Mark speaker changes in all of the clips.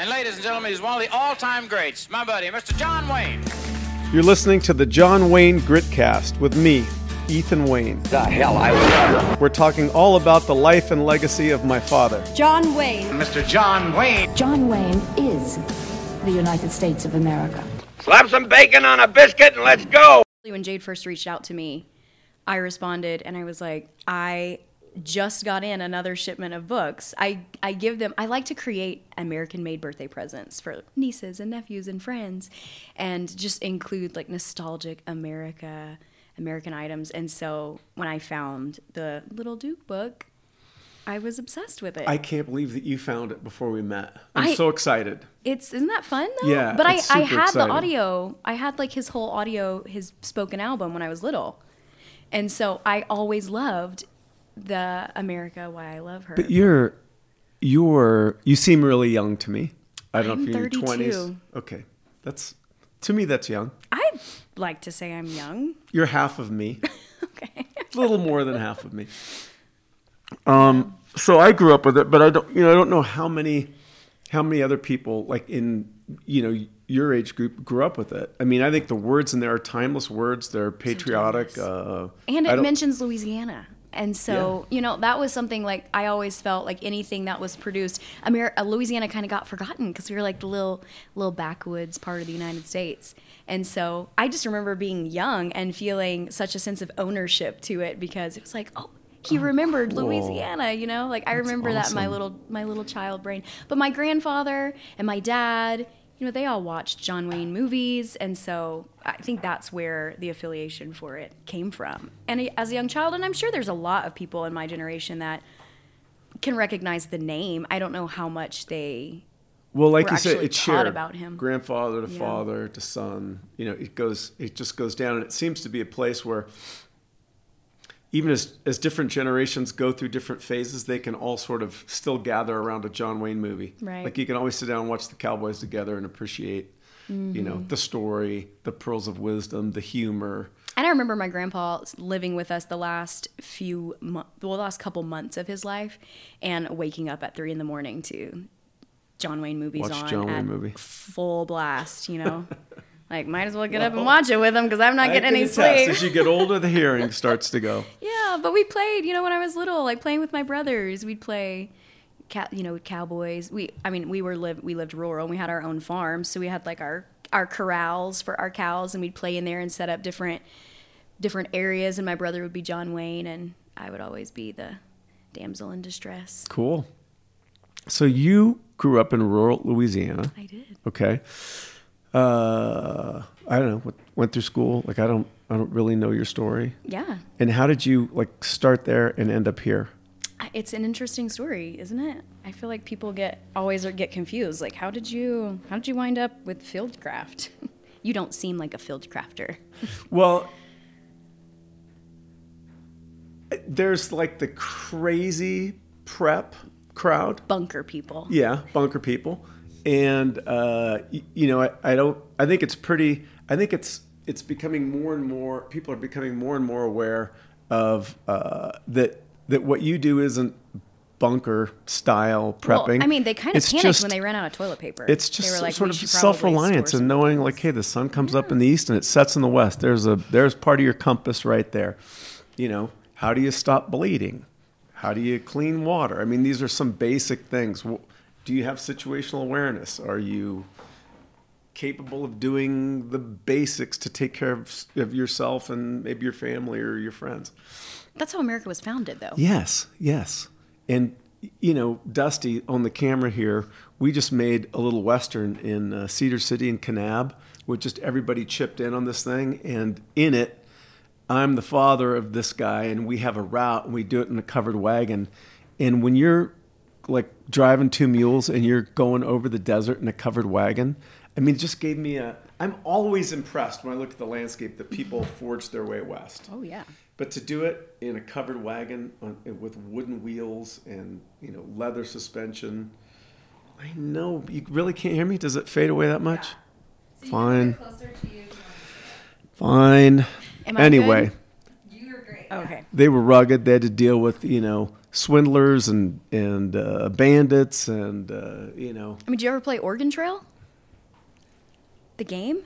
Speaker 1: And ladies and gentlemen, he's one of the all-time greats, my buddy, Mr. John Wayne.
Speaker 2: You're listening to the John Wayne Gritcast with me, Ethan Wayne.
Speaker 3: The hell I was.
Speaker 2: We're talking all about the life and legacy of my father.
Speaker 4: John Wayne.
Speaker 1: Mr. John Wayne.
Speaker 5: John Wayne is the United States of America.
Speaker 3: Slap some bacon on a biscuit and let's go.
Speaker 4: When Jade first reached out to me, I responded and I was like, I just got in another shipment of books. I, I give them, I like to create American made birthday presents for nieces and nephews and friends and just include like nostalgic America, American items. And so when I found the Little Duke book, I was obsessed with it.
Speaker 2: I can't believe that you found it before we met. I'm
Speaker 4: I-
Speaker 2: so excited.
Speaker 4: It's isn't that fun though?
Speaker 2: Yeah,
Speaker 4: But I, I had
Speaker 2: exciting.
Speaker 4: the audio. I had like his whole audio, his spoken album when I was little, and so I always loved the America Why I Love Her.
Speaker 2: But you're, you're, you seem really young to me. I don't
Speaker 4: I'm
Speaker 2: know if you're in your 20s.
Speaker 4: 32.
Speaker 2: Okay. That's, to me, that's young.
Speaker 4: I like to say I'm young.
Speaker 2: You're half of me.
Speaker 4: Okay.
Speaker 2: a little more than half of me. Um, so I grew up with it, but I don't, you know, I don't know how many, how many other people like in, you know, your age group grew up with it. I mean, I think the words in there are timeless words. They're patriotic. Uh,
Speaker 4: And it mentions Louisiana. And so, you know, that was something like I always felt like anything that was produced, Amer- uh, Louisiana kind of got forgotten because we were like the little little backwoods part of the United States. And so I just remember being young and feeling such a sense of ownership to it because it was like, oh, he remembered
Speaker 2: cool.
Speaker 4: Louisiana, you know? Like I remember that in my little my little child brain. But my grandfather and my dad, you know, they all watched John Wayne movies, and so I think that's where the affiliation for it came from. And as a young child, and I'm sure there's a lot of people in my generation that can recognize the name. I don't know how much they.
Speaker 2: Well, like you said, it's shared
Speaker 4: about him.
Speaker 2: grandfather to
Speaker 4: Yeah.
Speaker 2: father to son. You know, it goes, it just goes down, and it seems to be a place where even as as different generations go through different phases, they can all sort of still gather around a John Wayne movie.
Speaker 4: Right.
Speaker 2: Like you can always sit down and watch the Cowboys together and appreciate, you
Speaker 4: Mm-hmm.
Speaker 2: know, the story, the pearls of wisdom, the humor.
Speaker 4: And I remember my grandpa living with us the last few, mo- well, the last couple months of his life, and waking up at three in the morning to John Wayne movies
Speaker 2: Watch
Speaker 4: on
Speaker 2: John Wayne
Speaker 4: at
Speaker 2: movie.
Speaker 4: full blast. You know, like might as well get up and watch it with them because I'm not
Speaker 2: I
Speaker 4: getting any sleep.
Speaker 2: As you get older, the hearing starts to go.
Speaker 4: Yeah, but we played, you know, when I was little, like playing with my brothers. We'd play, cow, you know, cowboys. We, I mean, we were live, we lived rural, and we had our own farm, so we had like our our corrals for our cows, and we'd play in there and set up different different areas. And my brother would be John Wayne, and I would always be the damsel in distress.
Speaker 2: Cool. So you grew up in rural Louisiana.
Speaker 4: I did.
Speaker 2: Okay. Uh, I don't know. What, went through school. Like I don't. I don't really know your story.
Speaker 4: Yeah,
Speaker 2: And how did you like start there and end up here?
Speaker 4: it's an interesting story, isn't it? I feel like people get always get confused. Like, how did you how did you wind up with fieldcraft? you don't seem like a field crafter.
Speaker 2: Well, there's like the crazy prep crowd.
Speaker 4: Bunker people.
Speaker 2: Yeah, bunker people, and uh, you know, I, I don't. I think it's pretty. I think it's it's becoming more and more. People are becoming more and more aware of uh, that that what you do isn't bunker style
Speaker 4: Well,
Speaker 2: prepping.
Speaker 4: I mean, they kind of
Speaker 2: It's
Speaker 4: panicked
Speaker 2: just-
Speaker 4: when they ran out of toilet paper.
Speaker 2: It's
Speaker 4: They
Speaker 2: just
Speaker 4: were like,
Speaker 2: sort of self reliance and knowing
Speaker 4: things."
Speaker 2: like, hey, the sun comes up in the east and it sets in the west. There's a there's part of your compass right there. You know, how do you stop bleeding? How do you clean water? I mean, these are some basic things. Do you have situational awareness? Are you capable of doing the basics to take care of, of yourself and maybe your family or your friends?
Speaker 4: That's how America was founded, though.
Speaker 2: Yes, yes. And you know, Dusty on the camera here, we just made a little western in uh, Cedar City and Kanab, with just everybody chipped in on this thing, and in it, I'm the father of this guy, and we have a route, and we do it in a covered wagon. And when you're like driving two mules and you're going over the desert in a covered wagon, I mean, it just gave me a. I'm always impressed when I look at the landscape that people forged their way west.
Speaker 4: Oh yeah.
Speaker 2: But to do it in a covered wagon on, with wooden wheels and you know leather suspension, I know you really can't hear me. Does it fade away that much? Yeah. Fine. Fine.
Speaker 4: Am I
Speaker 2: anyway,
Speaker 4: good? Okay.
Speaker 2: they were rugged. They had to deal with you know swindlers and and uh, bandits and uh, you know
Speaker 4: I mean, did you ever play Oregon Trail? The game?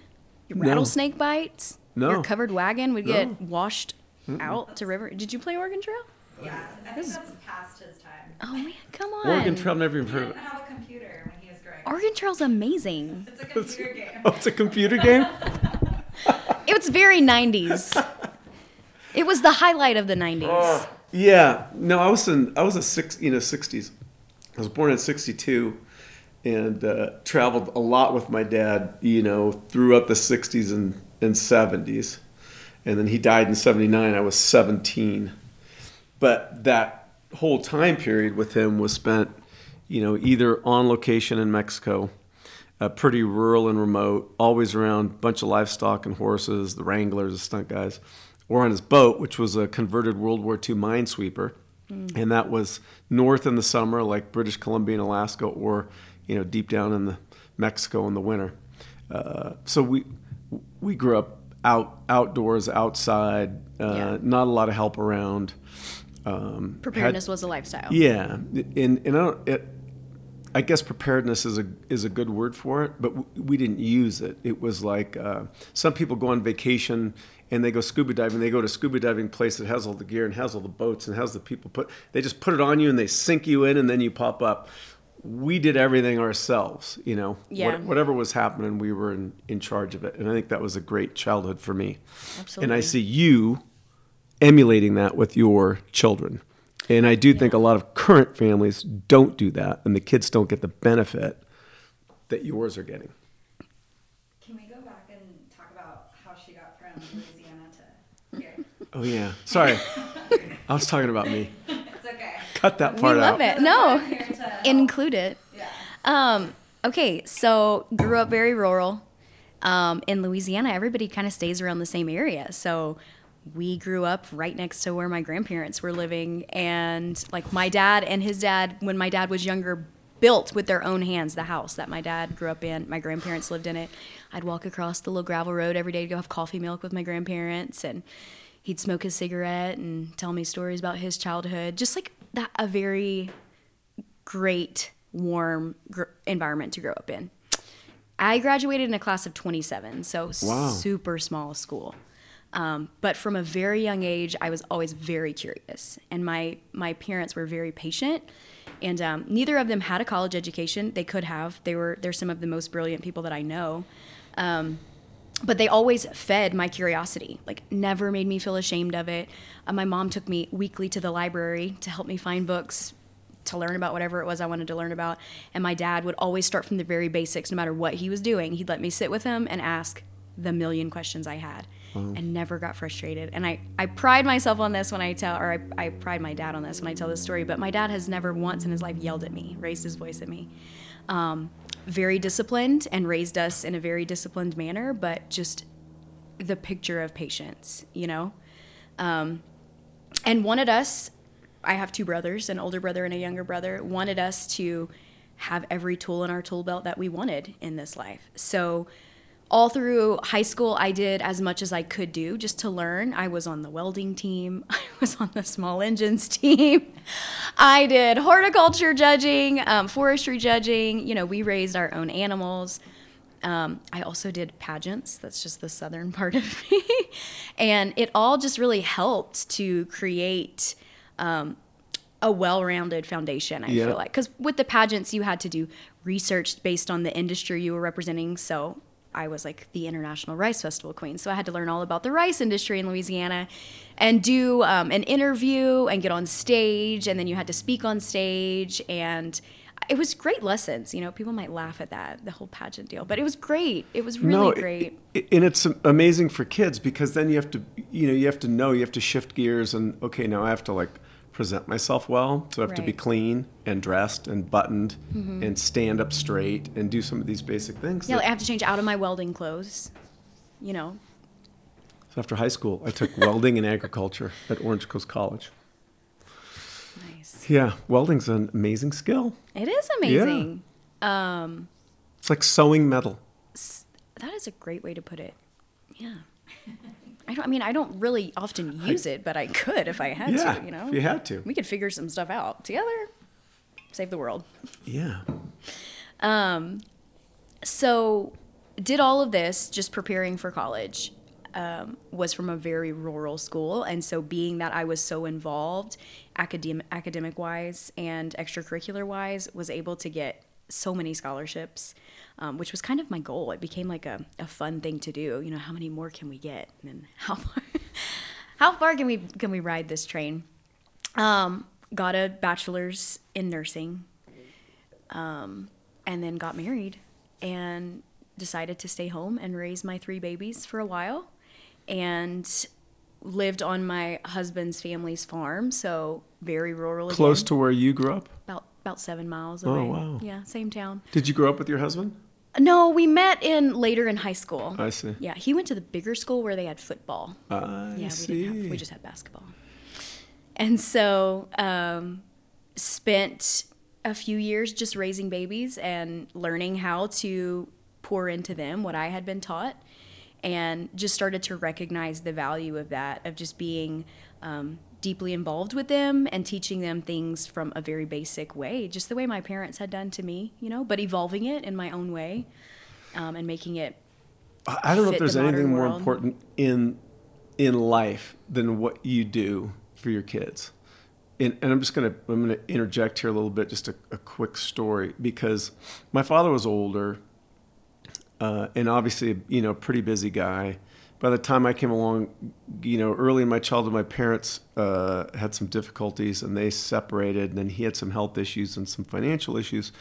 Speaker 4: Your
Speaker 2: No.
Speaker 4: rattlesnake bites?
Speaker 2: No.
Speaker 4: Your covered wagon would
Speaker 2: No.
Speaker 4: get washed out to river. Did you play Oregon Trail?
Speaker 6: Yeah, I think that's past his time.
Speaker 4: Oh man, come on.
Speaker 2: Oregon Trail. Never even heard. Of
Speaker 6: didn't have a computer when he was growing up.
Speaker 4: Oregon Trail's amazing.
Speaker 6: It's a computer game.
Speaker 2: Oh, it's a computer game.
Speaker 4: It was very 90s. It was the highlight of the 90s.
Speaker 2: Yeah, no, I was in I was a six you know sixties. I was born in sixty two, and uh, traveled a lot with my dad. You know, throughout the sixties and and seventies, and then he died in seventy nine. I was seventeen, but that whole time period with him was spent, you know, either on location in Mexico. Uh, pretty rural and remote, always around a bunch of livestock and horses, the wranglers, the stunt guys, or on his boat, which was a converted World War II minesweeper. And that was north in the summer, like British Columbia and Alaska, or you know deep down in the Mexico in the winter. Uh, so we we grew up out outdoors, outside, uh,
Speaker 4: Yeah.
Speaker 2: not a lot of help around. Um, had-
Speaker 4: Preparedness was a lifestyle.
Speaker 2: yeah, and and I don't. It, I guess preparedness is a is a good word for it, but w- we didn't use it. It was like uh, some people go on vacation and they go scuba diving. They go to a scuba diving place that has all the gear and has all the boats and has the people put. They just put it on you and they sink you in and then you pop up. We did everything ourselves, you know.
Speaker 4: Yeah.
Speaker 2: What- whatever was happening, we were in, in charge of it, and I think that was a great childhood for me. Absolutely. And I see you emulating that with your children. And I do think a lot of current families don't do that, and the kids don't get the benefit that yours are getting.
Speaker 6: Can we go back and talk about how she got from Louisiana to here?
Speaker 2: Oh yeah, sorry, I was talking about me.
Speaker 6: It's okay.
Speaker 2: Cut that
Speaker 4: We
Speaker 2: part
Speaker 4: love
Speaker 2: out.
Speaker 4: it. No,
Speaker 6: I'm here to help.
Speaker 4: include it.
Speaker 6: Yeah.
Speaker 4: Um, okay, so grew up very rural. Um, in Louisiana, everybody kind of stays around the same area. So we grew up right next to where my grandparents were living. And like my dad and his dad, when my dad was younger, built with their own hands the house that my dad grew up in. My grandparents lived in it. I'd walk across the little gravel road every day to go have coffee milk with my grandparents. And he'd smoke his cigarette and tell me stories about his childhood. Just like that, a very great, warm gr- environment to grow up in. I graduated in a class of 27, so
Speaker 2: Wow.
Speaker 4: super small school. Um, but from a very young age, I was always very curious, and my my parents were very patient. And um, neither of them had a college education. They could have. They were they're some of the most brilliant people that I know. Um, but they always fed my curiosity like never made me feel ashamed of it. Uh, my mom took me weekly to the library to help me find books to learn about whatever it was i wanted to learn about and my dad would always start from the very basics no matter what he was doing. He'd let me sit with him and ask the million questions i had and never got frustrated. And I, I pride myself on this when i tell or I, I pride my dad on this when i tell this story but my dad has never once in his life yelled at me raised his voice at me. Um, very disciplined and raised us in a very disciplined manner, but just the picture of patience, you know? Um, and wanted us, I have two brothers, an older brother and a younger brother, wanted us to have every tool in our tool belt that we wanted in this life. So, all through high school, I did as much as I could do just to learn. I was on the welding team, I was on the small engines team, I did horticulture judging, um, forestry judging. You know, we raised our own animals. Um, I also did pageants. That's just the southern part of me. and it all just really helped to create um, a well rounded foundation, I
Speaker 2: Yeah.
Speaker 4: feel like. Because with the pageants, you had to do research based on the industry you were representing. So I was like the International Rice Festival Queen. So I had to learn all about the rice industry in Louisiana and do um, an interview and get on stage. And then you had to speak on stage. And it was great lessons. You know, people might laugh at that, the whole pageant deal, but it was great. It was really
Speaker 2: it-
Speaker 4: great.
Speaker 2: it- and it's amazing for kids because then you have to, you know, you have to know, you have to shift gears, and okay, now I have to like present myself well, so I have to be clean and dressed and buttoned mm-hmm. and stand up straight and do some of these basic things.
Speaker 4: Yeah,
Speaker 2: that-
Speaker 4: like I have to change out of my welding clothes. You know,
Speaker 2: So after high school, I took welding and agriculture at Orange Coast College.
Speaker 4: nice.
Speaker 2: Yeah, welding's an amazing skill.
Speaker 4: It is amazing. Yeah.
Speaker 2: Um, it's like sewing metal.
Speaker 4: That is a great way to put it. Yeah. I don't. I mean, I don't really often use it, but I could if I had
Speaker 2: Yeah,
Speaker 4: to. You know,
Speaker 2: if you had to.
Speaker 4: we could figure some stuff out together. Save the world.
Speaker 2: Yeah.
Speaker 4: So, did all of this just preparing for college. Um, was from a very rural school, and so being that I was so involved, academic academic wise and extracurricular wise, was able to get so many scholarships, um, which was kind of my goal. It became like a, a fun thing to do. You know, how many more can we get, and then how far, how far can we can we ride this train? Um, got a bachelor's in nursing, um, and then got married, and decided to stay home and raise my three babies for a while, and lived on my husband's family's farm, so very rural.
Speaker 2: Close
Speaker 4: again.
Speaker 2: to where you grew up?
Speaker 4: about about seven miles
Speaker 2: Oh,
Speaker 4: away.
Speaker 2: wow.
Speaker 4: Yeah, same town.
Speaker 2: Did you grow up with your husband?
Speaker 4: No, we met in later in high school.
Speaker 2: I see.
Speaker 4: Yeah, he went to the bigger school where they had football.
Speaker 2: I
Speaker 4: yeah, we
Speaker 2: see.
Speaker 4: didn't have. We just had basketball. And so, um, spent a few years just raising babies and learning how to pour into them what I had been taught, and just started to recognize the value of that of just being um, deeply involved with them and teaching them things from a very basic way, just the way my parents had done to me, you know, but evolving it in my own way um, and making it
Speaker 2: I don't know if there's
Speaker 4: the
Speaker 2: anything more important in in life than what you do for your kids. And, and I'm just gonna I'm gonna interject here a little bit, just a, a quick story because my father was older, uh, and obviously you know a pretty busy guy. By the time I came along, you know, early in my childhood, my parents uh, had some difficulties and they separated. And then he had some health issues and some financial issues.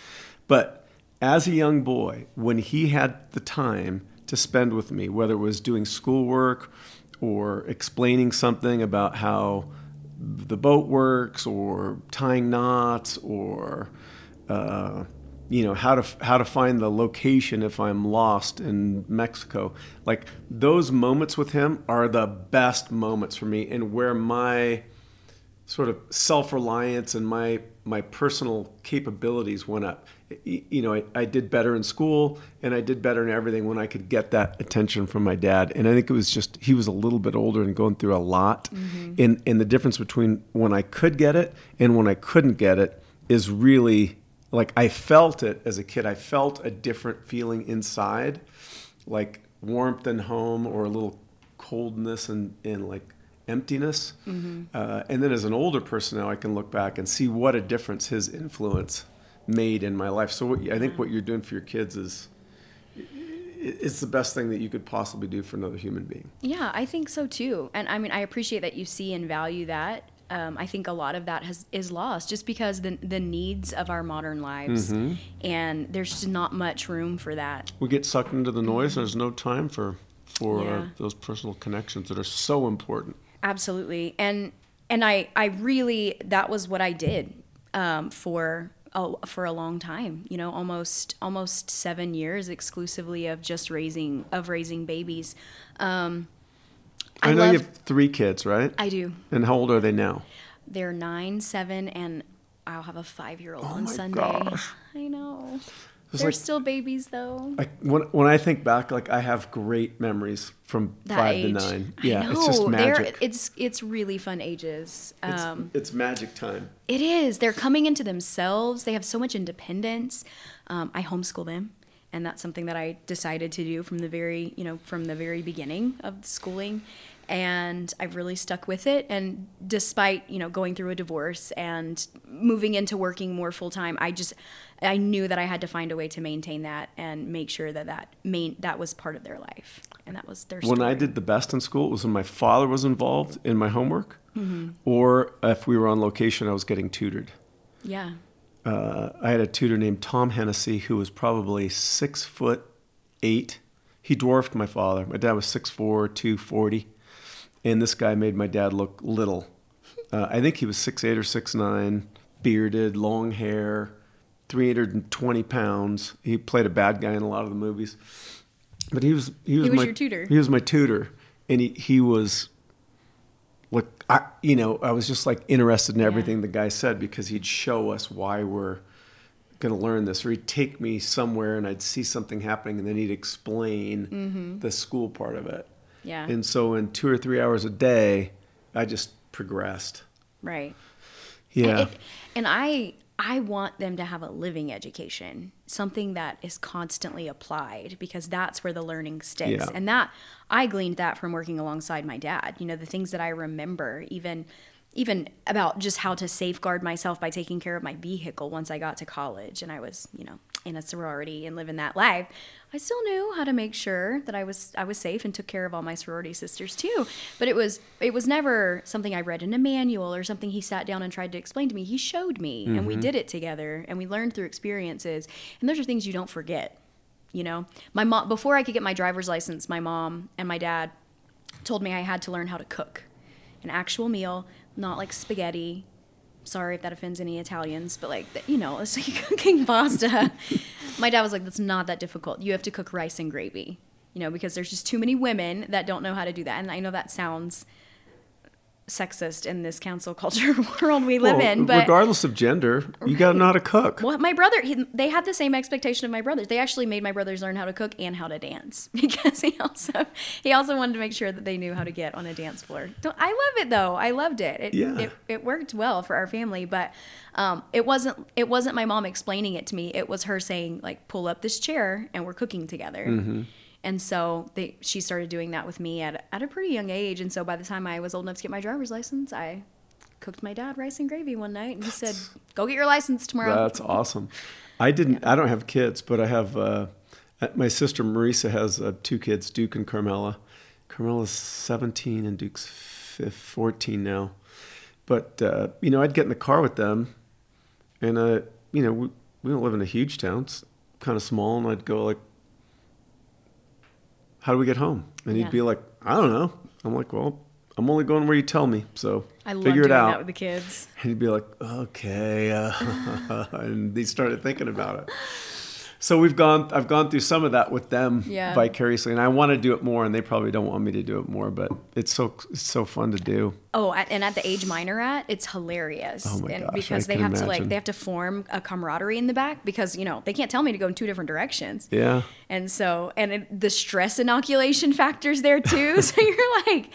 Speaker 2: But as a young boy, when he had the time to spend with me, whether it was doing schoolwork or explaining something about how the boat works or tying knots or uh, you know how to how to find the location if I'm lost in Mexico. Like those moments with him are the best moments for me, and where my sort of self-reliance and my my personal capabilities went up. You know, I, I did better in school and I did better in everything when I could get that attention from my dad. And I think it was just he was a little bit older and going through a lot. Mm-hmm. And and the difference between when I could get it and when I couldn't get it is really like I felt it as a kid. I felt a different feeling inside, like warmth and home or a little coldness and, and like emptiness. Uh, and then as an older person now, I can look back and see what a difference his influence made in my life. So what, I think what you're doing for your kids is it's the best thing that you could possibly do for another human being.
Speaker 4: Yeah, I think so too. And I mean, I appreciate that you see and value that. Um, I think a lot of that has is lost just because the the needs of our modern lives,
Speaker 2: Mm-hmm.
Speaker 4: and there's just not much room for that.
Speaker 2: We get sucked into the noise. There's no time for for uh, those personal connections that are so important.
Speaker 4: Absolutely, and and I I really that was what I did um, for a, for a long time. You know, almost almost seven years exclusively of just raising of raising babies. Um,
Speaker 2: I, know
Speaker 4: love-
Speaker 2: you have three kids, right?
Speaker 4: I do.
Speaker 2: and how old are they now?
Speaker 4: They're nine, seven, and I'll have a five year old on
Speaker 2: Oh my
Speaker 4: Sunday.
Speaker 2: gosh.
Speaker 4: I know.
Speaker 2: It's
Speaker 4: They're
Speaker 2: like-
Speaker 4: still babies though.
Speaker 2: I, when when I think back, like I have great memories from
Speaker 4: That
Speaker 2: five
Speaker 4: age.
Speaker 2: to nine.
Speaker 4: I
Speaker 2: Yeah, it's just
Speaker 4: They're-
Speaker 2: magic.
Speaker 4: It's it's really fun ages.
Speaker 2: It's,
Speaker 4: Um,
Speaker 2: it's magic time.
Speaker 4: it is. They're coming into themselves. They have so much independence. Um, I homeschool them, and that's something that I decided to do from the very you know from the very beginning of schooling. And I've really stuck with it. And despite you know going through a divorce and moving into working more full time, I just I knew that I had to find a way to maintain that and make sure that that main that was part of their life and that was their.
Speaker 2: When I did the best in school, it was when my father was involved in my homework,
Speaker 4: Mm-hmm.
Speaker 2: or if we were on location, I was getting tutored.
Speaker 4: yeah.
Speaker 2: Uh, I had a tutor named Tom Hennessy who was probably six foot eight. He dwarfed my father. My dad was 6'4", 240. And this guy made my dad look little. Uh, I think he was six eight or six nine, bearded, long hair, 320 pounds. He played a bad guy in a lot of the movies. But he was he was,
Speaker 4: was
Speaker 2: my
Speaker 4: your tutor.
Speaker 2: He was my tutor, and he he was like I you know I was just like interested in everything the guy said because he'd show us why we're going to learn this, or he'd take me somewhere and I'd see something happening, and then he'd explain
Speaker 4: Mm-hmm.
Speaker 2: the school part of it.
Speaker 4: Yeah.
Speaker 2: And so in two or three hours a day, I just progressed.
Speaker 4: Right.
Speaker 2: Yeah.
Speaker 4: And, it- and I I want them to have a living education, something that is constantly applied because that's where the learning sticks.
Speaker 2: Yeah.
Speaker 4: And that I gleaned that from working alongside my dad. You know, the things that I remember even even about just how to safeguard myself by taking care of my vehicle once I got to college and I was, you know, in a sorority and living that life. I still knew how to make sure that I was I was safe and took care of all my sorority sisters too. But it was it was never something I read in a manual or something he sat down and tried to explain to me. He showed me and we mm-hmm. did it together and we learned through experiences. And those are things you don't forget. You know, my mom before I could get my driver's license, my mom and my dad told me I had to learn how to cook an actual meal, not like spaghetti. Sorry if that offends any Italians, but like you know, it's like cooking pasta. my dad was like, "That's not that difficult. You have to cook rice and gravy." You know, because there's just too many women that don't know how to do that. And I know that sounds sexist in this council culture world we live
Speaker 2: Well,
Speaker 4: in, but
Speaker 2: regardless of gender, you got to know how to cook.
Speaker 4: well, my brother, he, they had the same expectation of my brothers. They actually made my brothers learn how to cook and how to dance because he also he also wanted to make sure that they knew how to get on a dance floor. Don't- I love it though. I loved it. It
Speaker 2: Yeah.
Speaker 4: it, it worked well for our family, but um, it wasn't it wasn't my mom explaining it to me. It was her saying like, "Pull up this chair and we're cooking together."
Speaker 2: Mm-hmm.
Speaker 4: And so they, she started doing that with me at, at a pretty young age. And so by the time I was old enough to get my driver's license, I cooked my dad rice and gravy one night. And he said, Go get your license tomorrow.
Speaker 2: That's awesome. I didn't. I don't have kids, but I have. Uh, uh, my sister Marisa has uh, two kids, Duke and Carmela. Carmela's seventeen and Duke's fif- fourteen now. But uh, you know, I'd get in the car with them, and uh, you know, we, we don't live in a huge town; it's kind of small. And I'd go like, "How do we get home?" And he'd
Speaker 4: Yeah.
Speaker 2: be like, "I don't know." I'm like, "Well, I'm only going where you tell me, so
Speaker 4: I
Speaker 2: figure it out."
Speaker 4: with the kids.
Speaker 2: And he'd be like, okay. Uh, and he started thinking about it. So we've gone, I've gone through some of that with them
Speaker 4: Yeah.
Speaker 2: vicariously. And I want to do it more, and they probably don't want me to do it more, but it's so, it's so fun to do.
Speaker 4: Oh, at, and at the age mine are at, it's hilarious.
Speaker 2: Oh my
Speaker 4: and
Speaker 2: gosh, I
Speaker 4: because they
Speaker 2: can
Speaker 4: have to like they have to form a camaraderie in the back because you know they can't tell me to go in two different directions.
Speaker 2: Yeah.
Speaker 4: And so, and it, the stress inoculation factors there too. so you're like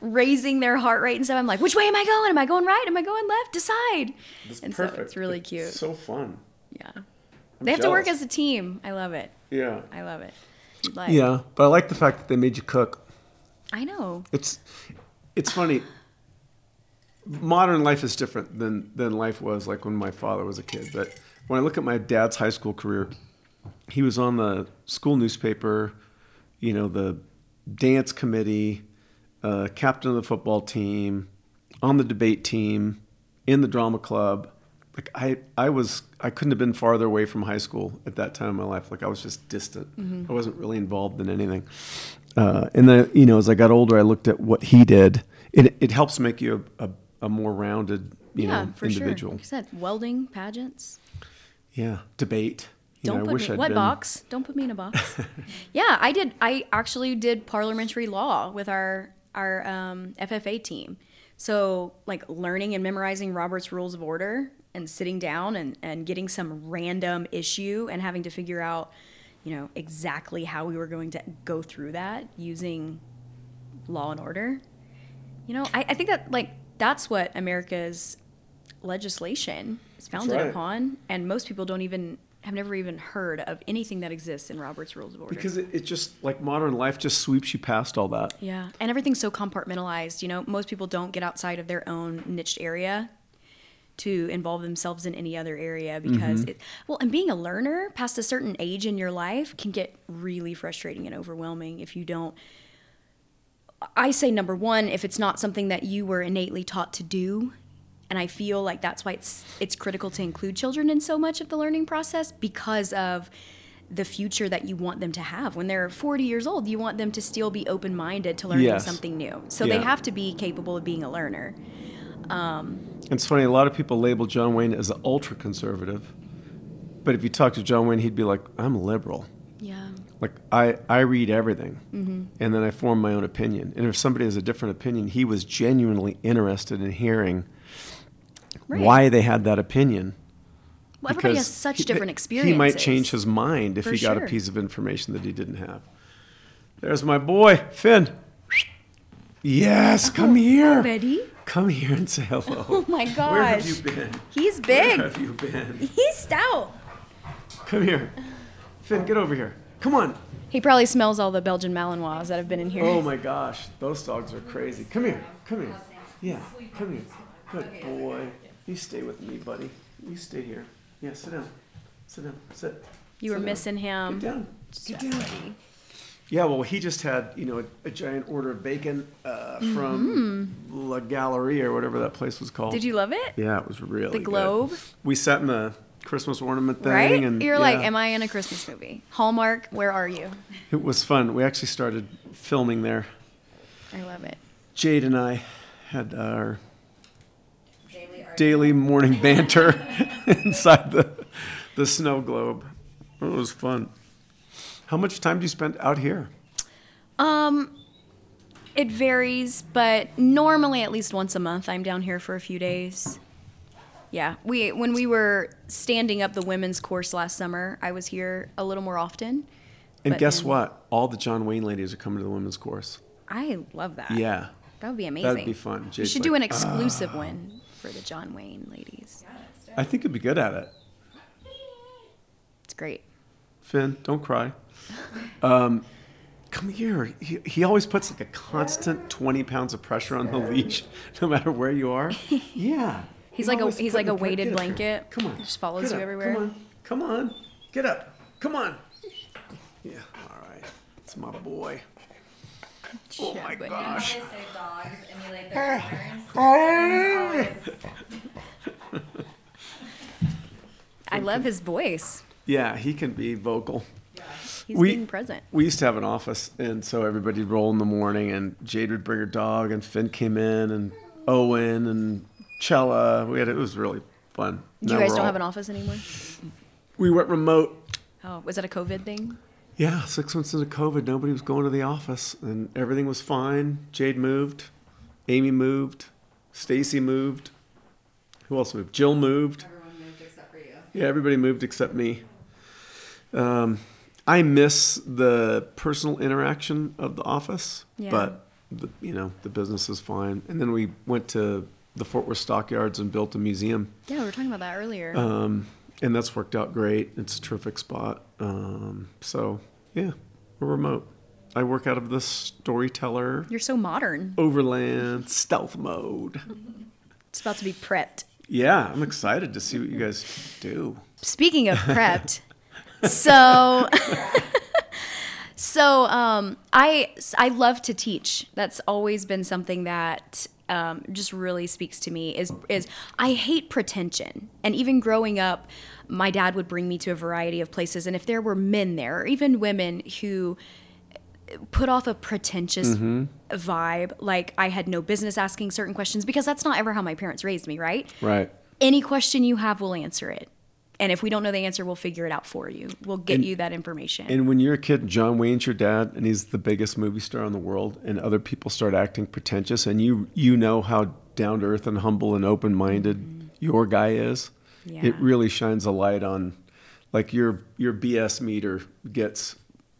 Speaker 4: raising their heart rate and stuff. I'm like, which way am I going? Am I going right? Am I going left? Decide. and so it's really cute.
Speaker 2: It's so fun.
Speaker 4: yeah. They have to work as a team. I love it.
Speaker 2: Yeah.
Speaker 4: I love it. Like,
Speaker 2: Yeah. But I like the fact that they made you cook.
Speaker 4: I know.
Speaker 2: It's, it's funny. Modern life is different than, than life was like when my father was a kid. But when I look at my dad's high school career, he was on the school newspaper, you know, the dance committee, uh, captain of the football team, on the debate team, in the drama club. Like I, I was, I couldn't have been farther away from high school at that time in my life. Like I was just distant. I wasn't really involved in anything. Uh, and then, you know, as I got older, I looked at what he did. It, it helps make you a, a, a more rounded, you
Speaker 4: yeah,
Speaker 2: know,
Speaker 4: for
Speaker 2: individual.
Speaker 4: sure. Like I said, welding, pageants.
Speaker 2: Yeah, debate. You
Speaker 4: Don't
Speaker 2: know, I
Speaker 4: put me
Speaker 2: I'd
Speaker 4: what
Speaker 2: been-
Speaker 4: box? Don't put me in a box. yeah, I did. I actually did parliamentary law with our our um, FFA team. So like learning and memorizing Robert's Rules of Order and sitting down and, and getting some random issue and having to figure out, you know, exactly how we were going to go through that using law and order. You know, I, I think that like that's what America's legislation is founded
Speaker 2: right.
Speaker 4: upon, and most people don't even have never even heard of anything that exists in Robert's Rules of Order.
Speaker 2: Because it, it just, like modern life just sweeps you past all that.
Speaker 4: yeah, and everything's so compartmentalized. You know, most people don't get outside of their own niched area to involve themselves in any other area because
Speaker 2: Mm-hmm.
Speaker 4: it well and being a learner past a certain age in your life can get really frustrating and overwhelming if you don't I say number one, if it's not something that you were innately taught to do, and I feel like that's why it's it's critical to include children in so much of the learning process because of the future that you want them to have. When they're 40 years old, you want them to still be open minded to learning
Speaker 2: Yes.
Speaker 4: something new. So
Speaker 2: Yeah.
Speaker 4: they have to be capable of being a learner.
Speaker 2: It's funny, a lot of people label John Wayne as an ultra conservative. But if you talk to John Wayne, he'd be like, I'm a liberal.
Speaker 4: Yeah.
Speaker 2: Like, I, I read everything.
Speaker 4: Mm-hmm.
Speaker 2: And then I form my own opinion. And if somebody has a different opinion, he was genuinely interested in hearing
Speaker 4: Right.
Speaker 2: why they had that opinion.
Speaker 4: Well, everybody has such
Speaker 2: he-
Speaker 4: different experiences.
Speaker 2: He might change his mind if
Speaker 4: For
Speaker 2: he got a piece of information that he didn't have. There's my boy, Finn. Yes, oh, come here.
Speaker 4: Betty.
Speaker 2: Come here and say hello.
Speaker 4: Oh my gosh.
Speaker 2: Where have you been?
Speaker 4: He's big.
Speaker 2: Where have you been?
Speaker 4: He's stout.
Speaker 2: Come here. Finn, get over here. Come on.
Speaker 4: He probably smells all the Belgian Malinois that have been in here.
Speaker 2: Oh my gosh, those dogs are crazy. Come here. Come here. Yeah, come here. Good boy. You stay with me, buddy. You stay here. Yeah, sit down. Sit down. Sit.
Speaker 4: you were
Speaker 2: down.
Speaker 4: missing him.
Speaker 2: Get down. Get down. Yeah, well, he just had, you know, a, a giant order of bacon uh, from La Galerie or whatever that place was called.
Speaker 4: Mm-hmm. Did you love it?
Speaker 2: Yeah, it was really
Speaker 4: The
Speaker 2: good.
Speaker 4: Globe?
Speaker 2: We sat in the Christmas ornament thing,
Speaker 4: Right?
Speaker 2: and
Speaker 4: You're like,
Speaker 2: yeah,
Speaker 4: am I in a Christmas movie? Hallmark, where are you?
Speaker 2: It was fun. We actually started filming there.
Speaker 4: I love it.
Speaker 2: Jade and I had our
Speaker 6: Daily
Speaker 2: daily morning banter inside the the snow globe. It was fun. How much time do you spend out here?
Speaker 4: Um, it varies, but normally at least once a month I'm down here for a few days. Yeah, we when we were standing up the women's course last summer, I was here a little more often.
Speaker 2: And guess
Speaker 4: then-
Speaker 2: what? All the John Wayne ladies are coming to the women's course.
Speaker 4: I love that.
Speaker 2: Yeah.
Speaker 4: that would be amazing.
Speaker 2: That'd be fun.
Speaker 4: You
Speaker 2: Jade's
Speaker 4: should do an exclusive one for the John Wayne ladies.
Speaker 2: I think you'd be good at it.
Speaker 4: It's great.
Speaker 2: Finn, don't cry. Um, come here. He, he always puts like a constant 20 pounds of pressure on the leash, no matter where you are. Yeah.
Speaker 4: He's
Speaker 2: He
Speaker 4: like a he's like a
Speaker 2: the pre-
Speaker 4: weighted
Speaker 2: get
Speaker 4: blanket.
Speaker 2: Come on.
Speaker 4: He just follows you everywhere.
Speaker 2: Come on. Come on. Get up. Come on. Yeah. All right. It's my boy. Oh my gosh.
Speaker 6: They say dogs emulate their owners.
Speaker 4: I love his voice.
Speaker 2: Yeah, he can be vocal.
Speaker 4: He's
Speaker 2: We-
Speaker 4: being present.
Speaker 2: We used to have an office, and so everybody'd roll in the morning, and Jade would bring her dog, and Finn came in, and Owen, and Chella. We had it was really fun.
Speaker 4: You
Speaker 2: Now
Speaker 4: guys don't
Speaker 2: all-
Speaker 4: have an office anymore?
Speaker 2: We went remote.
Speaker 4: Oh, was that a COVID thing?
Speaker 2: Yeah, six months into COVID, nobody was going to the office, and everything was fine. Jade moved, Amy moved, Stacy moved. Who else moved? Jill moved.
Speaker 6: Everyone moved except for you.
Speaker 2: Yeah, everybody moved except me. Um, I miss the personal interaction of the office,
Speaker 4: Yeah.
Speaker 2: but the, you know the business is fine. And then we went to the Fort Worth Stockyards and built a museum,
Speaker 4: Yeah, we were talking about that earlier.
Speaker 2: um, and that's worked out great. It's a terrific spot. Um, so yeah, we're remote. I work out of the Storyteller
Speaker 4: You're so modern.
Speaker 2: Overland Stealth Mode.
Speaker 4: It's about to be prepped.
Speaker 2: Yeah, I'm excited to see what you guys do.
Speaker 4: Speaking of prepped, so so um, I I love to teach. That's always been something that um, just really speaks to me. Is is I hate pretension, and even growing up, my dad would bring me to a variety of places, and if there were men there, or even women who put off a pretentious vibe, like I had no business asking certain questions because that's not ever how my parents raised me, right?
Speaker 2: Right.
Speaker 4: any question you have, we'll answer it. And if we don't know the answer, we'll figure it out for you. We'll get you that information.
Speaker 2: And when you're a kid, John Wayne's your dad, and he's the biggest movie star in the world, and other people start acting pretentious, and you you know how down to earth and humble and open minded mm-hmm. your guy is.
Speaker 4: Yeah.
Speaker 2: It really shines a light on, like your your BS meter gets.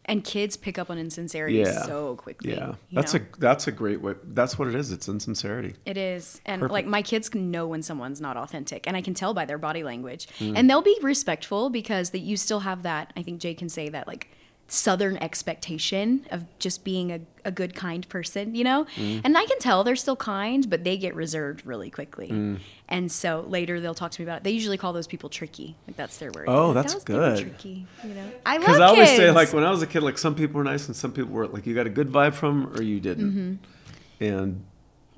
Speaker 4: And kids pick up on insincerity
Speaker 2: Yeah.
Speaker 4: so quickly.
Speaker 2: Yeah, that's
Speaker 4: know?
Speaker 2: a that's a great way. That's what it is. It's insincerity.
Speaker 4: It is. And
Speaker 2: Perfect.
Speaker 4: like my kids can know when someone's not authentic and I can tell by their body language.
Speaker 2: Mm.
Speaker 4: And they'll be respectful because that you still have that I think Jay can say that like southern expectation of just being a, a good kind person, you know?
Speaker 2: Mm.
Speaker 4: And I can tell they're still kind, but they get reserved really quickly.
Speaker 2: Mm.
Speaker 4: And so later they'll talk to me about it. They usually call those people tricky. Like that's their word.
Speaker 2: Oh,
Speaker 4: Like,
Speaker 2: that's
Speaker 4: "That was- they were
Speaker 2: good.
Speaker 4: Tricky, you know. I love
Speaker 2: Because I always say, like when I was a kid, like some people were nice and some people were like you got a good vibe from 'em or you didn't. Mm-hmm. And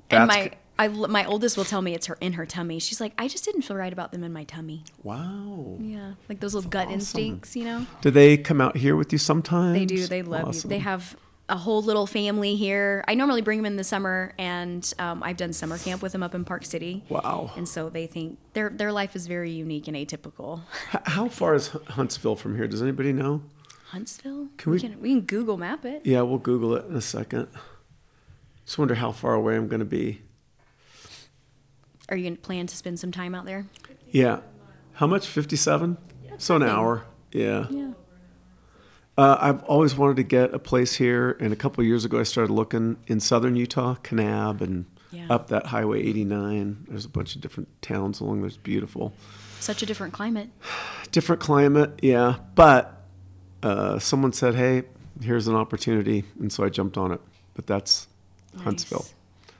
Speaker 2: that's
Speaker 4: and my I, my oldest will tell me it's her in her tummy. She's like, I just didn't feel right about them in my tummy.
Speaker 2: wow.
Speaker 4: Yeah, like those little gut
Speaker 2: awesome.
Speaker 4: instincts, you know.
Speaker 2: Do they come out here with you sometimes?
Speaker 4: They do. They love
Speaker 2: Awesome.
Speaker 4: you. They have a whole little family here. I normally bring them in the summer, and um, I've done summer camp with them up in Park City.
Speaker 2: Wow.
Speaker 4: And so they think their their life is very unique and atypical.
Speaker 2: H- How far is Huntsville from here? Does anybody know?
Speaker 4: Huntsville.
Speaker 2: Can
Speaker 4: we,
Speaker 2: we-
Speaker 4: can we can Google map it.
Speaker 2: Yeah, we'll Google it in a second. Just wonder how far away I'm going to be.
Speaker 4: Are you gonna plan to spend some time out there?
Speaker 2: Yeah. How much? 57? So an hour. Yeah.
Speaker 4: Yeah.
Speaker 2: Uh, I've always wanted to get a place here, and a couple of years ago, I started looking in southern Utah, Kanab, and
Speaker 4: Yeah.
Speaker 2: up that Highway 89. There's a bunch of different towns along there. It's beautiful.
Speaker 4: Such a different climate.
Speaker 2: Different climate, yeah. But uh, someone said, "Hey, here's an opportunity," and so I jumped on it. But that's Huntsville,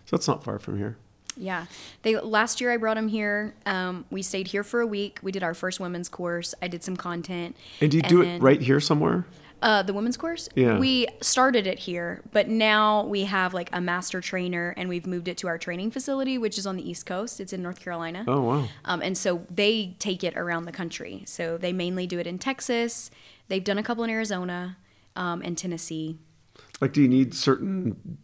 Speaker 2: so it's not far from here.
Speaker 4: Yeah. They last year I brought them here. Um, we stayed here for a week. We did our first women's course. I did some content.
Speaker 2: And do you do it right here somewhere?
Speaker 4: Uh, the women's course.
Speaker 2: Yeah.
Speaker 4: We started it here, but now we have like a master trainer, and we've moved it to our training facility, which is on the East Coast. It's in North Carolina.
Speaker 2: Oh wow!
Speaker 4: Um, and so they take it around the country. So they mainly do it in Texas. They've done a couple in Arizona um, and Tennessee.
Speaker 2: Like, do you need certain?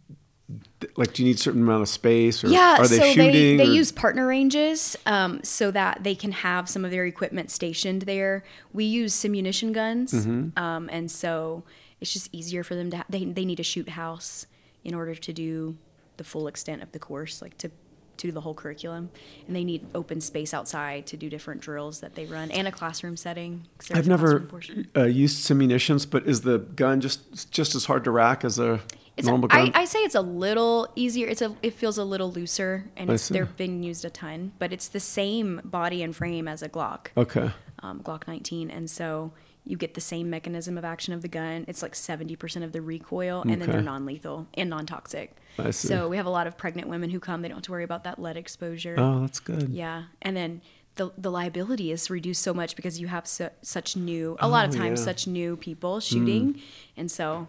Speaker 2: Like, do you need a certain amount of space, or
Speaker 4: Yeah,
Speaker 2: are they
Speaker 4: so
Speaker 2: shooting?
Speaker 4: they, they
Speaker 2: or-
Speaker 4: use partner ranges um, so that they can have some of their equipment stationed there. We use simunition guns,
Speaker 2: Mm-hmm.
Speaker 4: um, and so it's just easier for them to. Ha- they they need a shoot house in order to do the full extent of the course, like to to do the whole curriculum, and they need open space outside to do different drills that they run and a classroom setting
Speaker 2: I've never uh, used simunitions, but is the gun just just as hard to rack as a
Speaker 4: It's
Speaker 2: normal
Speaker 4: a, I,
Speaker 2: gun?
Speaker 4: I say it's a little easier. It's a it feels a little looser, and it's, they're being used a ton. But it's the same body and frame as a Glock,
Speaker 2: okay.
Speaker 4: um, Glock 19, and so you get the same mechanism of action of the gun. It's like 70% of the recoil, and then they're non-lethal and non-toxic.
Speaker 2: I see.
Speaker 4: So we have a lot of pregnant women who come. They don't have to worry about that lead exposure.
Speaker 2: Oh, that's good.
Speaker 4: Yeah, and then the the liability is reduced so much because you have su- such new, a lot of
Speaker 2: Oh,
Speaker 4: times,
Speaker 2: yeah.
Speaker 4: such new people shooting, and so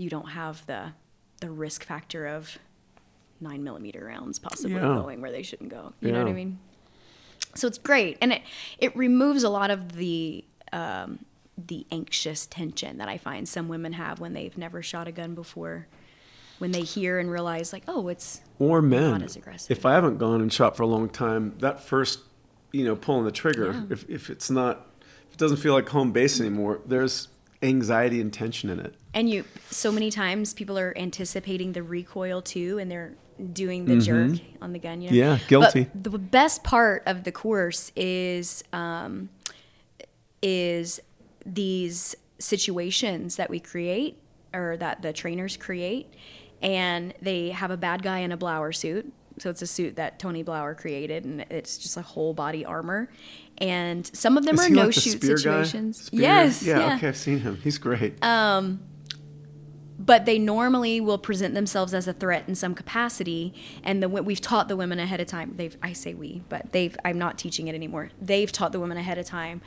Speaker 4: you don't have the the risk factor of nine millimeter rounds possibly
Speaker 2: Yeah.
Speaker 4: going where they shouldn't go. You know what I
Speaker 2: Yeah.
Speaker 4: mean? So it's great, and it it removes a lot of the. Um, the anxious tension that I find some women have when they've never shot a gun before, when they hear and realize like, oh, it's
Speaker 2: Or men.
Speaker 4: Not as aggressive.
Speaker 2: If I haven't gone and shot for a long time, that first, you know, pulling the trigger, if, if it's not, if it doesn't feel like home base anymore, there's anxiety and tension in it.
Speaker 4: And you, so many times people are anticipating the recoil too, and they're doing the jerk on the gun. You know?
Speaker 2: Mm-hmm. Yeah, guilty.
Speaker 4: But the best part of the course is um, is these situations that we create, or that the trainers create, and they have a bad guy in a Blauer suit. So it's a suit that Tony Blauer created, and it's just a whole body armor. And some of them
Speaker 2: Is
Speaker 4: are no
Speaker 2: like
Speaker 4: shoot situations. Yes.
Speaker 2: Yeah,
Speaker 4: yeah.
Speaker 2: okay, I've seen him. He's great.
Speaker 4: But they normally will present themselves as a threat in some capacity. And the we've taught the women ahead of time. They've i say we but they've i'm not teaching it anymore. They've taught the women ahead of time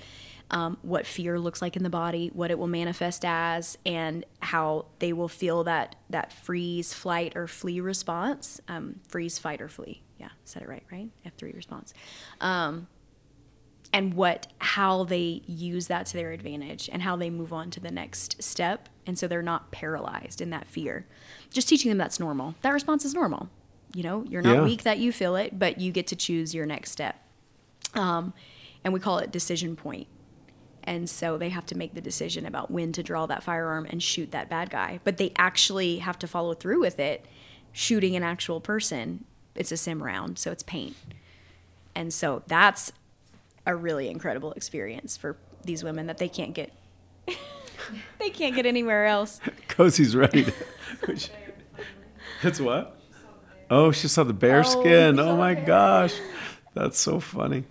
Speaker 4: um, what fear looks like in the body what it will manifest as and how they will feel that that freeze flight or flee response. Um, freeze fight or flee. Yeah said it right right? F3 response and what how they use that to their advantage and how they move on to the next step and so they're not paralyzed in that fear. Just teaching them that's normal. That response is normal. You know you're not
Speaker 2: Yeah.
Speaker 4: weak that you feel it but you get to choose your next step. Um, and we call it decision point. And so they have to make the decision about when to draw that firearm and shoot that bad guy. But they actually have to follow through with it shooting an actual person. It's a sim round so it's paint. And so that's a really incredible experience for these women that they can't get they can't get anywhere else.
Speaker 2: Cozy's ready. To, it's what? Oh, she saw the bear
Speaker 4: Oh,
Speaker 2: skin.
Speaker 4: she
Speaker 2: Oh my
Speaker 4: bear.
Speaker 2: gosh. That's so funny.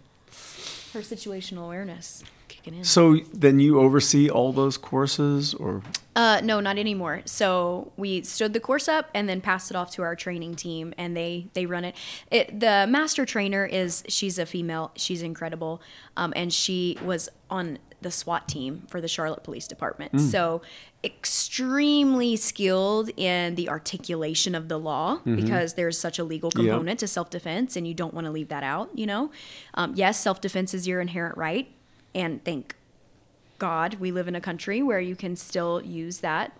Speaker 4: Her situational awareness in.
Speaker 2: So then you oversee all those courses or
Speaker 4: Uh, no, not anymore. So we stood the course up and then passed it off to our training team, and they they run it. it the master trainer is she's a female. She's incredible, um, and she was on the SWAT team for the Charlotte Police Department. So extremely skilled in the articulation of the law because there's such a legal component to self defense, and you don't want to leave that out. You know, um, yes, self defense is your inherent right, and thank God, we live in a country where you can still use that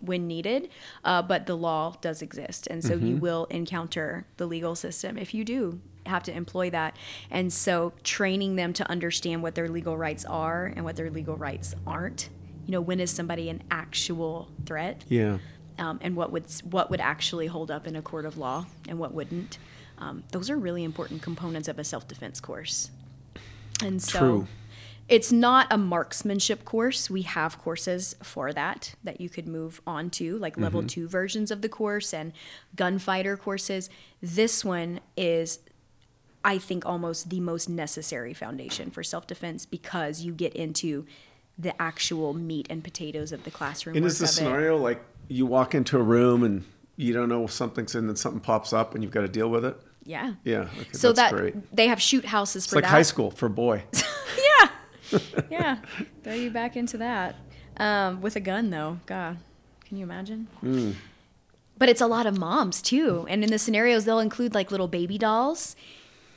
Speaker 4: when needed, uh, but the law does exist, and so you will encounter the legal system if you do have to employ that. And so, training them to understand what their legal rights are and what their legal rights aren't. You know, when is somebody an actual threat,
Speaker 2: yeah.
Speaker 4: um, and what would what would actually hold up in a court of law and what wouldn't. Um, those are really important components of a self defense course. And so
Speaker 2: True.
Speaker 4: It's not a marksmanship course. We have courses for that that you could move on to, like level mm-hmm. two versions of the course and gunfighter courses. This one is, I think, almost the most necessary foundation for self defense because you get into the actual meat and potatoes of the classroom.
Speaker 2: And is the
Speaker 4: of it.
Speaker 2: scenario like you walk into a room and you don't know if something's in and something pops up and you've got to deal with it?
Speaker 4: Yeah.
Speaker 2: Yeah. Okay,
Speaker 4: So
Speaker 2: that's
Speaker 4: that
Speaker 2: great.
Speaker 4: they have shoot houses
Speaker 2: It's
Speaker 4: for
Speaker 2: like
Speaker 4: that.
Speaker 2: high school for boy.
Speaker 4: yeah. yeah. Throw you back into that. Um, with a gun, though. God, can you imagine?
Speaker 2: Hmm.
Speaker 4: But it's a lot of moms, too. And in the scenarios, they'll include like little baby dolls.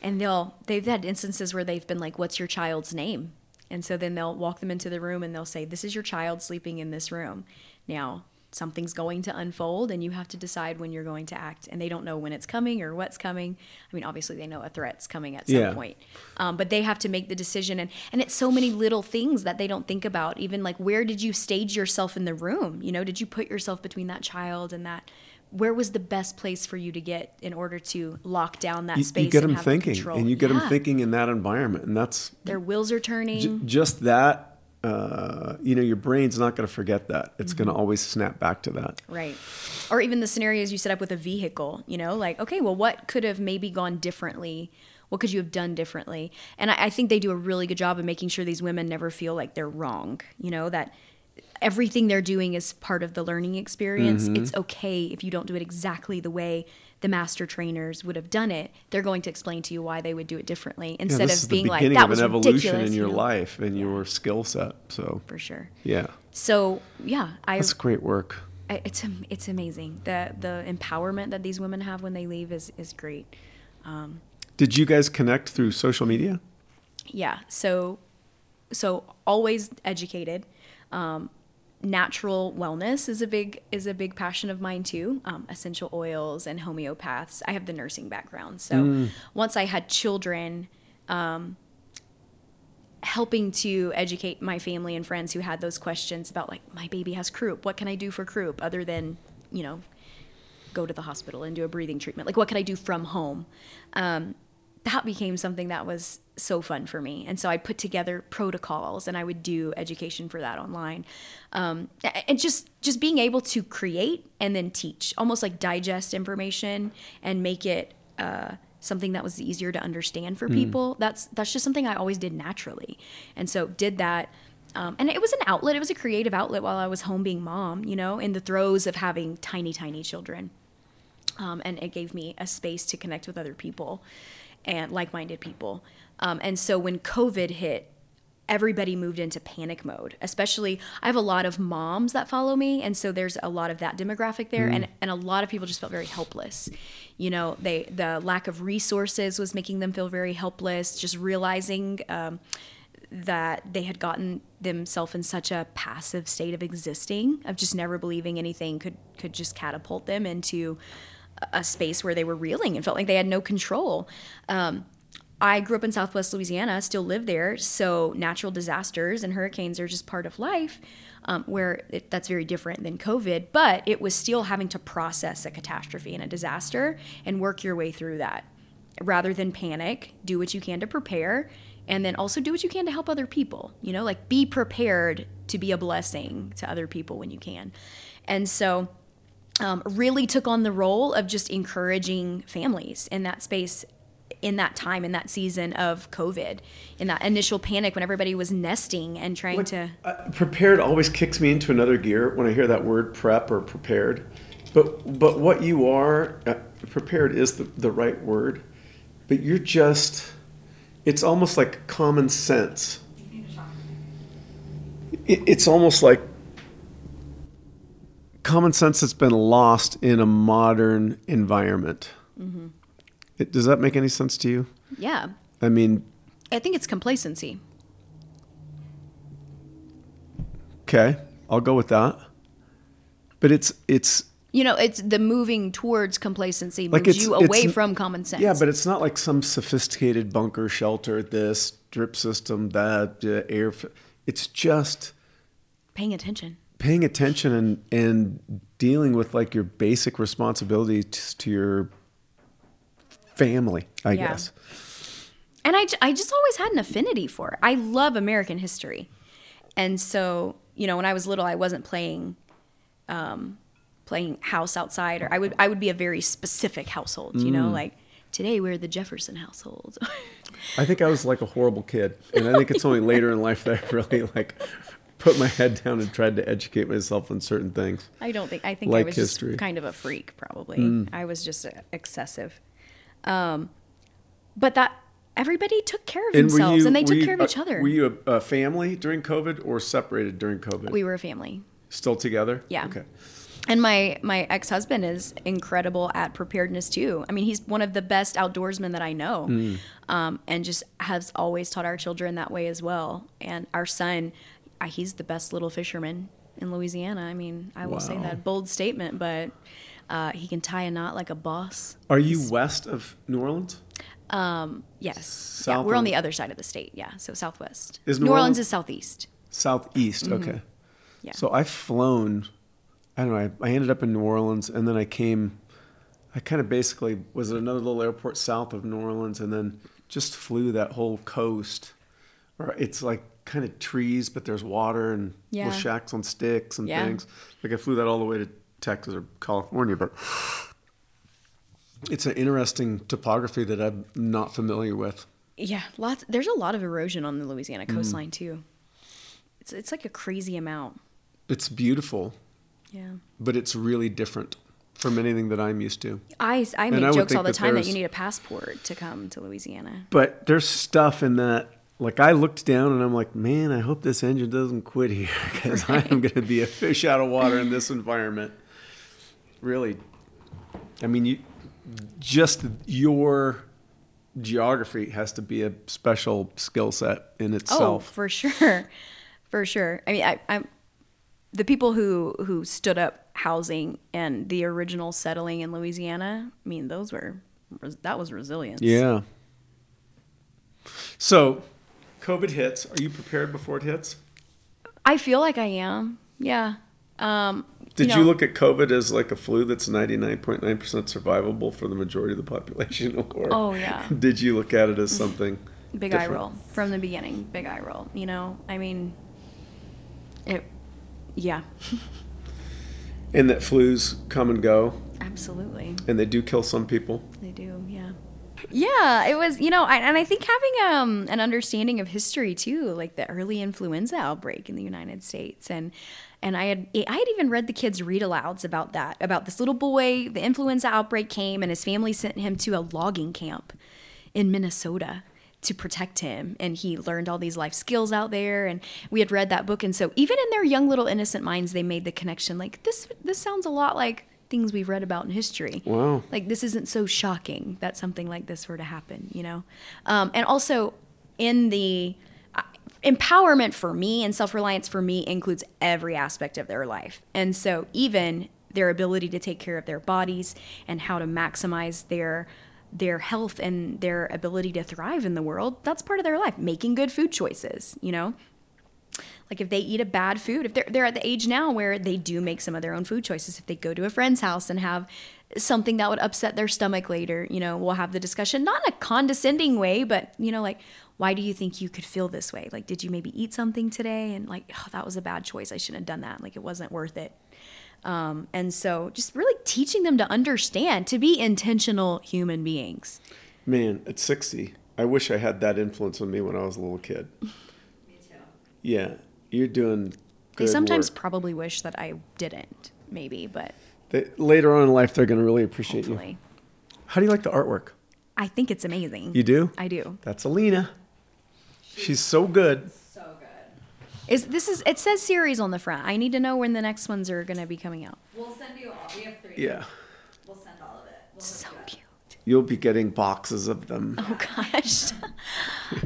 Speaker 4: And they'll, they've had instances where they've been like, what's your child's name? And so then they'll walk them into the room and they'll say, this is your child sleeping in this room. Now, something's going to unfold and you have to decide when you're going to act. And they don't know when it's coming or what's coming. I mean, obviously, they know a threat's coming at some
Speaker 2: Yeah.
Speaker 4: point um, but they have to make the decision and and it's so many little things that they don't think about even like where did you stage yourself in the room you know did you put yourself between that child and that where was the best place for you to get in order to lock down that
Speaker 2: You,
Speaker 4: space
Speaker 2: you get them thinking
Speaker 4: control?
Speaker 2: and you get them thinking in that environment. And that's
Speaker 4: their wheels are turning
Speaker 2: j- just that. Uh, you know, your brain's not going to forget that. It's going to
Speaker 4: Mm-hmm.
Speaker 2: always snap back to that.
Speaker 4: Right. Or even the scenarios you set up with a vehicle, you know, like, okay, well, what could have maybe gone differently? What could you have done differently? And I, I think they do a really good job of making sure these women never feel like they're wrong, you know, that everything they're doing is part of the learning experience. It's okay if you don't do it exactly the way the master trainers would have done it. They're going to explain to you why they would do it differently
Speaker 2: Yeah,
Speaker 4: instead
Speaker 2: this
Speaker 4: of
Speaker 2: is
Speaker 4: being
Speaker 2: the
Speaker 4: like,
Speaker 2: beginning
Speaker 4: that
Speaker 2: of
Speaker 4: was
Speaker 2: an evolution in your
Speaker 4: you know?
Speaker 2: life and your skill set. So,
Speaker 4: For sure.
Speaker 2: yeah,
Speaker 4: So, yeah, I.
Speaker 2: that's great work.
Speaker 4: I- it's it's amazing the the empowerment that these women have when they leave is is great.
Speaker 2: Did you guys connect through social media?
Speaker 4: Yeah. So so always educated. Um, natural wellness is a big is a big passion of mine too. Um, essential oils and homeopaths. I have the nursing background, so once I had children. Um, helping to educate my family and friends who had those questions about like my baby has croup what can i do for croup other than you know go to the hospital and do a breathing treatment like what can i do from home um, that became something that was so fun for me. And so i put together protocols and i would do education for that online. Um, and just just being able to create and then teach almost like digest information and make it uh, something that was easier to understand for people that's that's just something i always did naturally. And so did that. Um, and it was an outlet. It was a creative outlet while i was home being mom you know in the throes of having tiny tiny children. Um, and it gave me a space to connect with other people and like-minded people. Um, and so when covid hit everybody moved into panic mode especially i have a lot of moms that follow me and so there's a lot of that demographic there and, and a lot of people just felt very helpless. You know they the lack of resources was making them feel very helpless just realizing um, that they had gotten themselves in such a passive state of existing of just never believing anything could could just catapult them into a space where they were reeling and felt like they had no control um, I grew up in Southwest Louisiana, still live there, so natural disasters and hurricanes are just part of life, um, where it, that's very different than COVID. But it was still having to process a catastrophe and a disaster and work your way through that, rather than panic. Do what you can to prepare, and then also do what you can to help other people. You know, like be prepared to be a blessing to other people when you can, and so um, really took on the role of just encouraging families in that space in that time in that season of covid in that initial panic when everybody was nesting and trying to
Speaker 2: Uh, prepared always kicks me into another gear when I hear that word prep or prepared. But but what you are uh, prepared is the, the right word. But you're just it's almost like common sense. It, it's almost like common sense that's been lost in a modern environment. It, does that make any sense to you?
Speaker 4: yeah
Speaker 2: I mean,
Speaker 4: i think it's complacency
Speaker 2: okay, I'll go with that. But it's it's
Speaker 4: you know it's the moving towards complacency moves
Speaker 2: like it's
Speaker 4: you away from common sense
Speaker 2: Yeah, but it's not like some sophisticated bunker shelter, this drip system, that uh, air. It's just
Speaker 4: paying attention
Speaker 2: paying attention and and dealing with like your basic responsibilities to your family, I
Speaker 4: Yeah.
Speaker 2: guess.
Speaker 4: and I, I just always had an affinity for it. I love American history. And so, you know, when I was little, I wasn't playing, um, playing house outside, or I would, I would be a very specific household, you know, like today we're the Jefferson household.
Speaker 2: I think I was like a horrible kid, and I think it's only later in life that I really like put my head down and tried to educate myself on certain things.
Speaker 4: I don't think, I think I was
Speaker 2: history.
Speaker 4: just kind of a freak, probably. I was just excessive. Um, but that, everybody took care of themselves and they took
Speaker 2: you-
Speaker 4: care of each other.
Speaker 2: Were you a, a family during COVID or separated during COVID?
Speaker 4: we were a family.
Speaker 2: Still together?
Speaker 4: Yeah.
Speaker 2: Okay.
Speaker 4: And my my ex husband is incredible at preparedness too. I mean, he's one of the best outdoorsmen that I know,
Speaker 2: Hmm.
Speaker 4: um, and just has always taught our children that way as well. And our son, he's the best little fisherman in Louisiana. I mean, I will say that bold statement, but uh, he can tie a knot like a boss.
Speaker 2: Are you west of New Orleans?
Speaker 4: Yes, yeah, we're on the other side of the state. Yeah, so southwest.
Speaker 2: Is
Speaker 4: New,
Speaker 2: New
Speaker 4: Orleans
Speaker 2: Orleans-
Speaker 4: is southeast.
Speaker 2: Southeast. Okay.
Speaker 4: Mm-hmm. Yeah.
Speaker 2: So I've flown. I don't know. I, I ended up in New Orleans, and then I came. I kind of basically was at another little airport south of New Orleans, and then just flew that whole coast. Or it's like kind of trees, but there's water and
Speaker 4: Yeah.
Speaker 2: little shacks on sticks and
Speaker 4: Yeah.
Speaker 2: things. Like I flew that all the way to Texas or California, but it's an interesting topography that I'm not familiar with.
Speaker 4: Yeah, lots. There's a lot of erosion on the Louisiana
Speaker 2: Mm.
Speaker 4: coastline too. It's it's like a crazy amount.
Speaker 2: It's beautiful,
Speaker 4: Yeah.
Speaker 2: but it's really different from anything that I'm used to.
Speaker 4: I, I make
Speaker 2: I would
Speaker 4: jokes
Speaker 2: think
Speaker 4: all the time that you need a passport to come to Louisiana.
Speaker 2: But there's stuff in that. Like I looked down and I'm like, man, I hope this engine doesn't quit here because I am going to be a fish out of water in this environment. Really, I mean, you just your geography has to be a special skill set in
Speaker 4: oh,
Speaker 2: itself.
Speaker 4: Oh, for sure, for sure. I mean, I, I'm the people who who stood up housing and the original settling in Louisiana. I mean, those were that was resilience.
Speaker 2: yeah. So, COVID hits. Are you prepared before it hits?
Speaker 4: I feel like I am. Yeah. Um,
Speaker 2: Did you,
Speaker 4: know-
Speaker 2: look at COVID as like a flu that's 99.9% survivable for the majority of the population? Or
Speaker 4: Oh, yeah.
Speaker 2: did you look at it as something
Speaker 4: big eye roll from the beginning? Big eye roll. You know, I mean, it. Yeah,
Speaker 2: And that flus come and go,
Speaker 4: absolutely.
Speaker 2: and they do kill some people.
Speaker 4: They do, yeah. Yeah, it was, you know, I, and I think having um, an understanding of history too, like the early influenza outbreak in the United States, and and I had I had even read the kids read alouds about that, about this little boy. The influenza outbreak came, and his family sent him to a logging camp in Minnesota to protect him, and he learned all these life skills out there. And we had read that book, and so even in their young little innocent minds, they made the connection. Like this, this sounds a lot like things we've read about in history.
Speaker 2: Wow.
Speaker 4: Like this isn't so shocking that something like this were to happen, you know? Um, and also in the uh, empowerment for me and self-reliance for me includes every aspect of their life. And so even their ability to take care of their bodies and how to maximize their their health and their ability to thrive in the world, that's part of their life. Making good food choices, you know? Like if they eat a bad food if they're, they're at the age now where they do make some of their own food choices. If they go to a friend's house and have something that would upset their stomach later you know we'll have the discussion. Not in a condescending way but you know like why do you think you could feel this way? Like did you maybe eat something today? And like oh, that was a bad choice. I shouldn't have done that. Like it wasn't worth it. Um, and so just really teaching them to understand to be intentional human beings.
Speaker 2: Man, at 60, I wish I had that influence on me when I was a little kid.
Speaker 6: Me too.
Speaker 2: Yeah, you're doing
Speaker 4: they sometimes
Speaker 2: work.
Speaker 4: probably wish that i didn't maybe but
Speaker 2: They, later on in life, they're going to really appreciate you. How do you like the artwork?
Speaker 4: i think it's amazing
Speaker 2: You do?
Speaker 4: i do
Speaker 2: That's Alina. She's so good.
Speaker 6: So good.
Speaker 4: Is this is it says series on the front. I need to know when the next ones are going to be coming out.
Speaker 6: We'll send you all. We have three.
Speaker 2: Yeah.
Speaker 6: We'll send all of it. We'll
Speaker 4: So
Speaker 6: hook you up.
Speaker 4: cute.
Speaker 2: You'll be getting boxes of them.
Speaker 4: Oh gosh.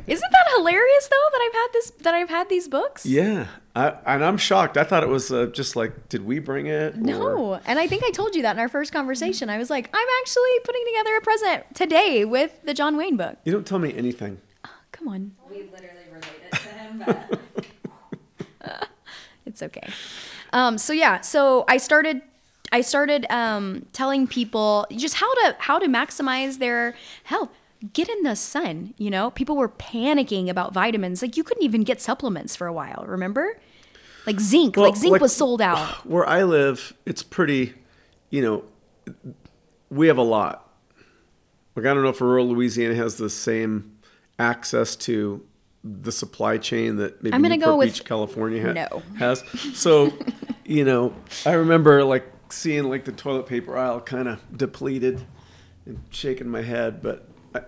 Speaker 4: Isn't that hilarious though that I've had this that I've had these books?
Speaker 2: Yeah, I, and I'm shocked. I thought it was uh, just like, did we bring it? or-
Speaker 4: No. And I think I told you that in our first conversation. I was like, I'm actually putting together a present today with the John Wayne book.
Speaker 2: You don't tell me anything.
Speaker 4: Come on.
Speaker 6: We literally relate it to him, but
Speaker 4: It's okay. Um, so yeah, so I started I started um, telling people just how to how to maximize their health. get in the sun, you know? People were panicking about vitamins. Like you couldn't even get supplements for a while, remember? Like zinc,
Speaker 2: Well,
Speaker 4: like zinc
Speaker 2: like-
Speaker 4: was sold out.
Speaker 2: Where I live, it's pretty, you know, we have a lot. Like I don't know if rural Louisiana has the same access to the supply chain that maybe
Speaker 4: I'm gonna
Speaker 2: Newport
Speaker 4: go with
Speaker 2: Beach, California ha-
Speaker 4: no.
Speaker 2: has. So, you know, I remember like seeing like the toilet paper aisle kind of depleted and shaking my head, but I,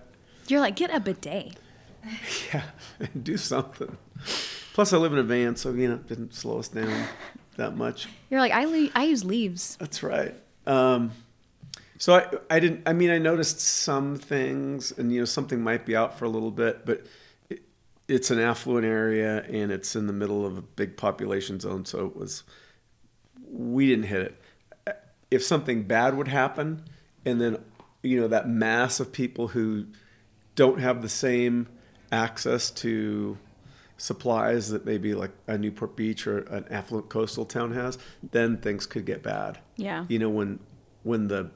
Speaker 4: You're like, get a bidet.
Speaker 2: yeah, and do something. Plus, I live in a van, so you know, it didn't slow us down that much.
Speaker 4: You're like, I le- I use leaves.
Speaker 2: That's right. Um, so I, I didn't. I mean, I noticed some things, and you know, something might be out for a little bit, but it, it's an affluent area, and it's in the middle of a big population zone, so it was. We didn't hit it. If something bad would happen, and then you know that mass of people who don't have the same access to supplies that maybe like a Newport Beach or an affluent coastal town has, then things could get bad.
Speaker 4: Yeah.
Speaker 2: You know when when the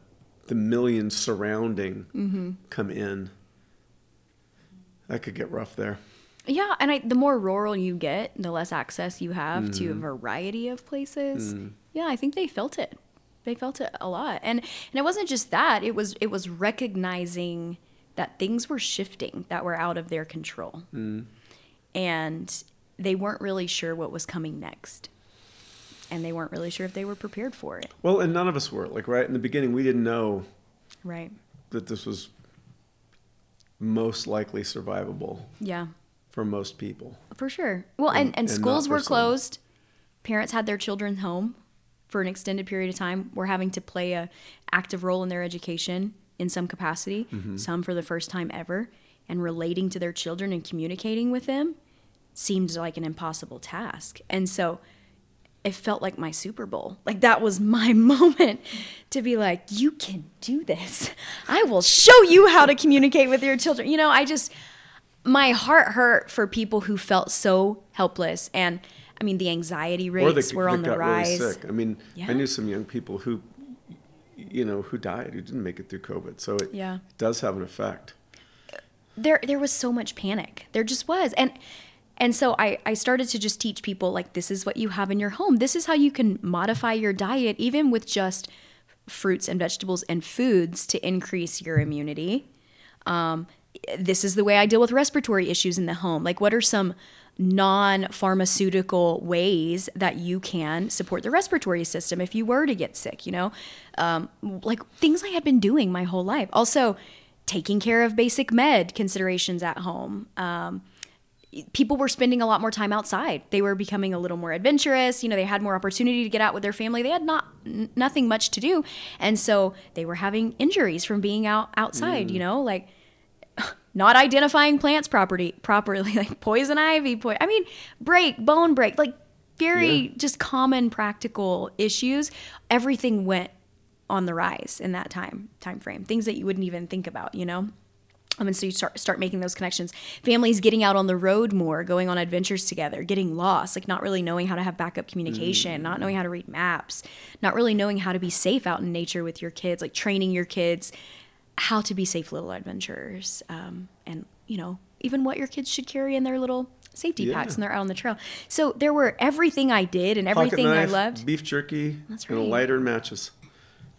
Speaker 2: the millions surrounding
Speaker 4: Mm-hmm.
Speaker 2: come in, that could get rough there.
Speaker 4: Yeah, and I, the more rural you get, the less access you have to a
Speaker 2: Mm-hmm.
Speaker 4: variety of places.
Speaker 2: Mm.
Speaker 4: Yeah, I think they felt it. They felt it a lot, and and it wasn't just that. It was it was recognizing that things were shifting that were out of their control,
Speaker 2: Mm.
Speaker 4: and they weren't really sure what was coming next, and they weren't really sure if they were prepared for it.
Speaker 2: Well, and none of us were like right in the beginning. We didn't know
Speaker 4: Right?
Speaker 2: that this was most likely survivable
Speaker 4: Yeah.
Speaker 2: for most people.
Speaker 4: For sure. Well, and,
Speaker 2: And-
Speaker 4: and, schools were closed. Parents had their children home for an extended period of time. We were having to play a active role in their education in some capacity,
Speaker 2: Mm-hmm.
Speaker 4: some for the first time ever, and relating to their children and communicating with them seemed like an impossible task. And so it felt like my Super Bowl. Like that was my moment to be like, you can do this. I will show you how to communicate with your children. You know, I just, my heart hurt for people who felt so helpless. And I mean, the anxiety rates
Speaker 2: they,
Speaker 4: were on the rise.
Speaker 2: really sick. I mean,
Speaker 4: Yeah.
Speaker 2: I knew some young people who, you know, who died who didn't make it through COVID. So it,
Speaker 4: Yeah.
Speaker 2: it does have an effect.
Speaker 4: there there was so much panic. There just was. And and so I, I started to just teach people like this is what you have in your home. This is how you can modify your diet even with just fruits and vegetables and foods to increase your immunity. Um, this is the way I deal with respiratory issues in the home. Like what are some non-pharmaceutical ways that you can support the respiratory system if you were to get sick, you know? Um, like things I had been doing my whole life. Also, taking care of basic med considerations at home. Um, people were spending a lot more time outside. They were becoming a little more adventurous. You know, they had more opportunity to get out with their family. They had not n- nothing much to do, and so they were having injuries from being out outside. You know, like not identifying plants property properly, like poison ivy. Po- I mean, break, bone break, like very
Speaker 2: Yeah.
Speaker 4: just common practical issues. Everything went on the rise in that time time frame. Things that you wouldn't even think about. You know. Um, and so you start start making those connections. Families getting out on the road more, going on adventures together, getting lost, like not really knowing how to have backup communication, not knowing how to read maps, not really knowing how to be safe out in nature with your kids, like training your kids how to be safe little adventurers, um, and you know even what your kids should carry in their little safety
Speaker 2: Yeah.
Speaker 4: packs when they're out on the trail. So there were everything I did and everything I loved.
Speaker 2: beef jerky,
Speaker 4: That's
Speaker 2: and a lighter and matches.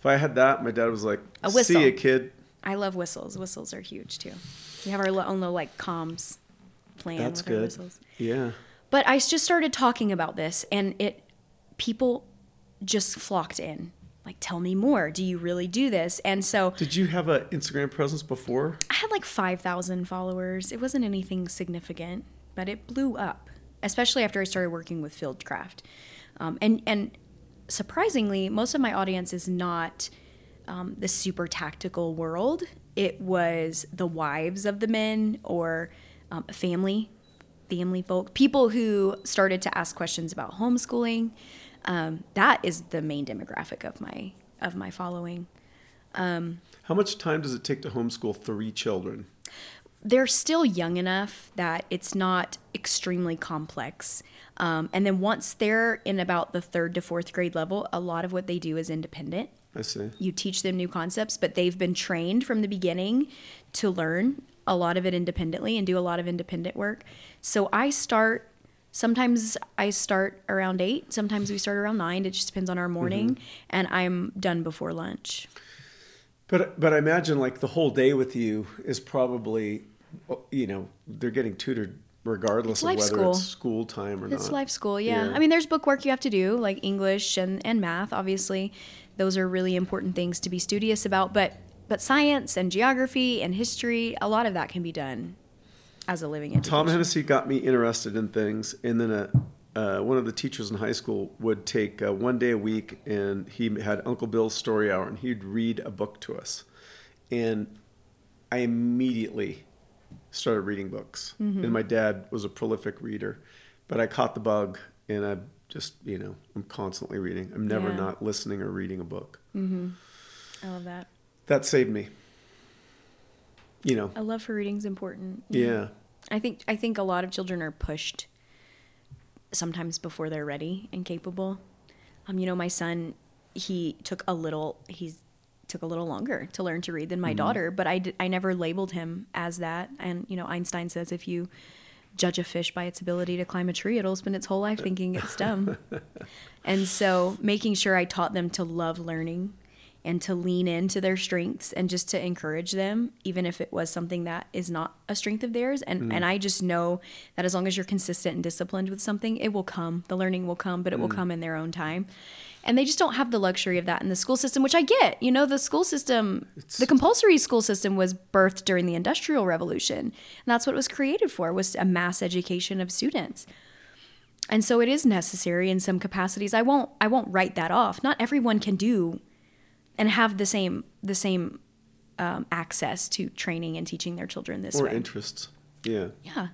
Speaker 2: If I had that, my dad was like,
Speaker 4: A
Speaker 2: "See
Speaker 4: whistle.
Speaker 2: ya, kid."
Speaker 4: I love whistles. Whistles are huge too. We have our own little like comms plan
Speaker 2: That's good.
Speaker 4: whistles.
Speaker 2: Yeah.
Speaker 4: But I just started talking about this, and it people just flocked in. Like, tell me more. Do you really do this? And so
Speaker 2: Did you have an Instagram presence before?
Speaker 4: I had like five thousand followers. It wasn't anything significant, but it blew up, especially after I started working with Fieldcraft. Um, and and surprisingly, most of my audience is not um, the super tactical world. It was the wives of the men or um, family, family folk, people who started to ask questions about homeschooling. Um, that is the main demographic of my of my following.
Speaker 2: Um, How much time does it take to homeschool three children?
Speaker 4: they're still young enough that it's not extremely complex. Um, and then once they're in about the third to fourth grade level, a lot of what they do is independent.
Speaker 2: I see.
Speaker 4: You teach them new concepts, but they've been trained from the beginning to learn a lot of it independently and do a lot of independent work. So I start sometimes I start around 8, sometimes we start around 9. It just depends on our mm-hmm. morning and I'm done before lunch.
Speaker 2: But but I imagine like the whole day with you is probably, you know, they're getting tutored regardless of whether
Speaker 4: school.
Speaker 2: it's school time or
Speaker 4: It's
Speaker 2: not.
Speaker 4: It's life school, yeah.
Speaker 2: Yeah.
Speaker 4: I mean, there's book work you have to do, like English and, and math, obviously. Those are really important things to be studious about. But but science and geography and history, a lot of that can be done as a living education.
Speaker 2: Tom Hennessy got me interested in things, and then a, uh, one of the teachers in high school would take uh, one day a week, and he had Uncle Bill's Story Hour, and he'd read a book to us, and I immediately started reading books.
Speaker 4: Mm-hmm.
Speaker 2: And my dad was a prolific reader, but I caught the bug, and I just you know I'm constantly reading. I'm never
Speaker 4: Yeah.
Speaker 2: not listening or reading a book.
Speaker 4: I love that.
Speaker 2: That saved me. You know,
Speaker 4: A love for reading is important.
Speaker 2: yeah.
Speaker 4: I think I think a lot of children are pushed sometimes before they're ready and capable. Um, you know, my son, he took a little he's took a little longer to learn to read than my daughter, but I, d- I never labeled him as that. And you know, Einstein says if you judge a fish by its ability to climb a tree, it'll spend its whole life thinking it's dumb. and so, making sure I taught them to love learning and to lean into their strengths and just to encourage them even if it was something that is not a strength of theirs. And mm. and I just know that as long as you're consistent and disciplined with something it will come. The learning will come but it will mm. come in their own time. And they just don't have the luxury of that in the school system which I get. You know the school system the compulsory school system was birthed during the industrial revolution. And that's what it was created for was a mass education of students. And so it is necessary in some capacities. I won't i won't write that off. Not everyone can do and have the same the same um, access to training and teaching their children this
Speaker 2: Or
Speaker 4: way Or
Speaker 2: interests. Yeah.
Speaker 4: yeah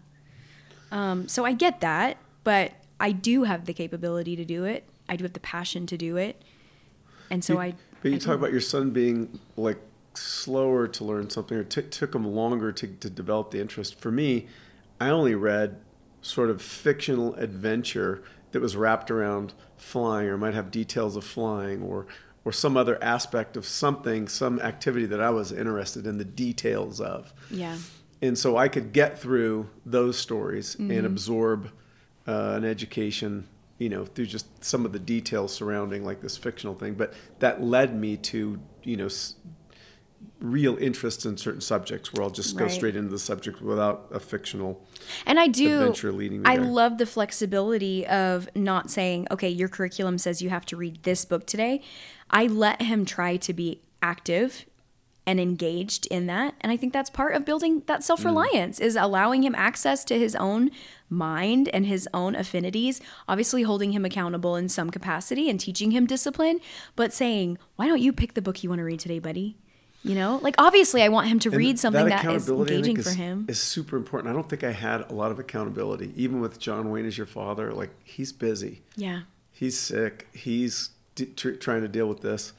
Speaker 4: um, so i get that but i do have the capability to do it i do have the passion to do it and so
Speaker 2: You-
Speaker 4: i
Speaker 2: But you
Speaker 4: I
Speaker 2: talk about your son being like slower to learn something, or t- took him longer to, to develop the interest. For me, I only read sort of fictional adventure that was wrapped around flying, or might have details of flying, or or some other aspect of something, some activity that I was interested in the details of.
Speaker 4: yeah
Speaker 2: And so I could get through those stories
Speaker 4: Mm-hmm.
Speaker 2: and absorb uh, an education, you know, through just some of the details surrounding like this fictional thing. But that led me to, you know, s- real interest in certain subjects where I'll just go straight into the subject without a fictional.
Speaker 4: And I do.
Speaker 2: adventure leading me
Speaker 4: I
Speaker 2: there.
Speaker 4: love the flexibility of not saying, okay, your curriculum says you have to read this book today. I let him try to be active and engaged in that. And I think that's part of building that self reliance is allowing him access to his own mind and his own affinities, obviously holding him accountable in some capacity and teaching him discipline, but saying, why don't you pick the book you want to read today, buddy? You know, like obviously I want him to
Speaker 2: And
Speaker 4: read something that is
Speaker 2: accountability, I
Speaker 4: engaging for
Speaker 2: is-
Speaker 4: him.
Speaker 2: Is super important. I don't think I had a lot of accountability, even with John Wayne as your father. Like he's busy.
Speaker 4: yeah.
Speaker 2: he's sick he's d- tr- trying to deal with this.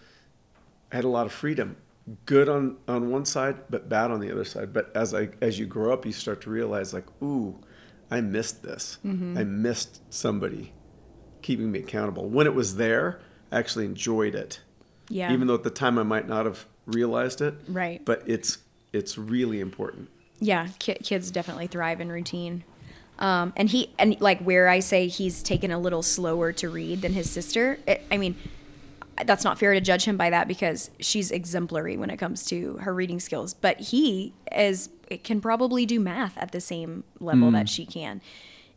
Speaker 2: I had a lot of freedom good on on one side but bad on the other side. But as i as you grow up you start to realize like ooh i missed this. Mm-hmm. I missed somebody keeping me accountable. When it was there i actually enjoyed it.
Speaker 4: Yeah.
Speaker 2: even though at the time i might not have realized it
Speaker 4: Right.
Speaker 2: but it's it's really important.
Speaker 4: Yeah ki- kids definitely thrive in routine um, and he and like where i say he's taken a little slower to read than his sister it, i mean that's not fair to judge him by that because she's exemplary when it comes to her reading skills. But he is can probably do math at the same level that she can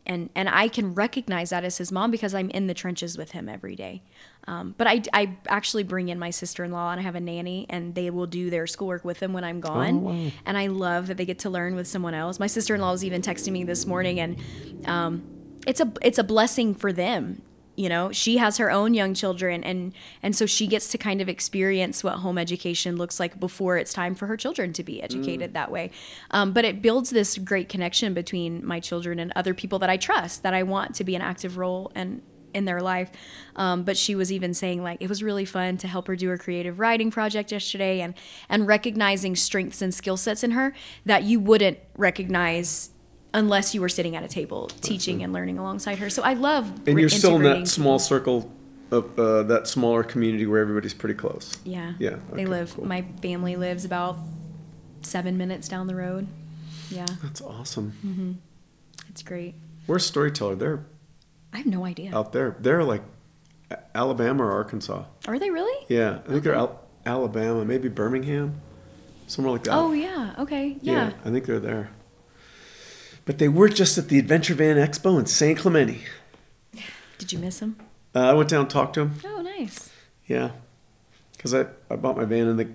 Speaker 4: and and i can recognize that as his mom because i'm in the trenches with him every day. Um, but I, I actually bring in my sister-in-law and i have a nanny and they will do their schoolwork with them when i'm gone. and i love that they get to learn with someone else. My sister-in-law was even texting me this morning and um, it's a it's a blessing for them you know she has her own young children and and so she gets to kind of experience what home education looks like before it's time for her children to be educated that way. Um, but it builds this great connection between my children and other people that i trust that i want to be an active role and in their life. Um, but she was even saying like it was really fun to help her do her creative writing project yesterday and and recognizing strengths and skill sets in her that you wouldn't recognize unless you were sitting at a table teaching and learning alongside her so i love
Speaker 2: and
Speaker 4: re-
Speaker 2: you're still in that small circle of uh, that smaller community where everybody's pretty close
Speaker 4: Yeah.
Speaker 2: yeah
Speaker 4: They live.
Speaker 2: cool.
Speaker 4: My family lives about seven minutes down the road. Yeah,
Speaker 2: That's awesome. Mm-hmm.
Speaker 4: it's great.
Speaker 2: Where's Storyteller? They're
Speaker 4: I have no idea.
Speaker 2: out there. They're like Alabama or Arkansas.
Speaker 4: Are they really?
Speaker 2: Yeah, I think they're Al- Alabama, maybe Birmingham, somewhere like that.
Speaker 4: Oh yeah. Okay. Yeah.
Speaker 2: I think they're there. But they were just at the Adventure Van Expo in San Clemente.
Speaker 4: Did you miss them?
Speaker 2: Uh, I went down and talked to him.
Speaker 4: Oh, nice.
Speaker 2: Yeah, because I, I bought my van and the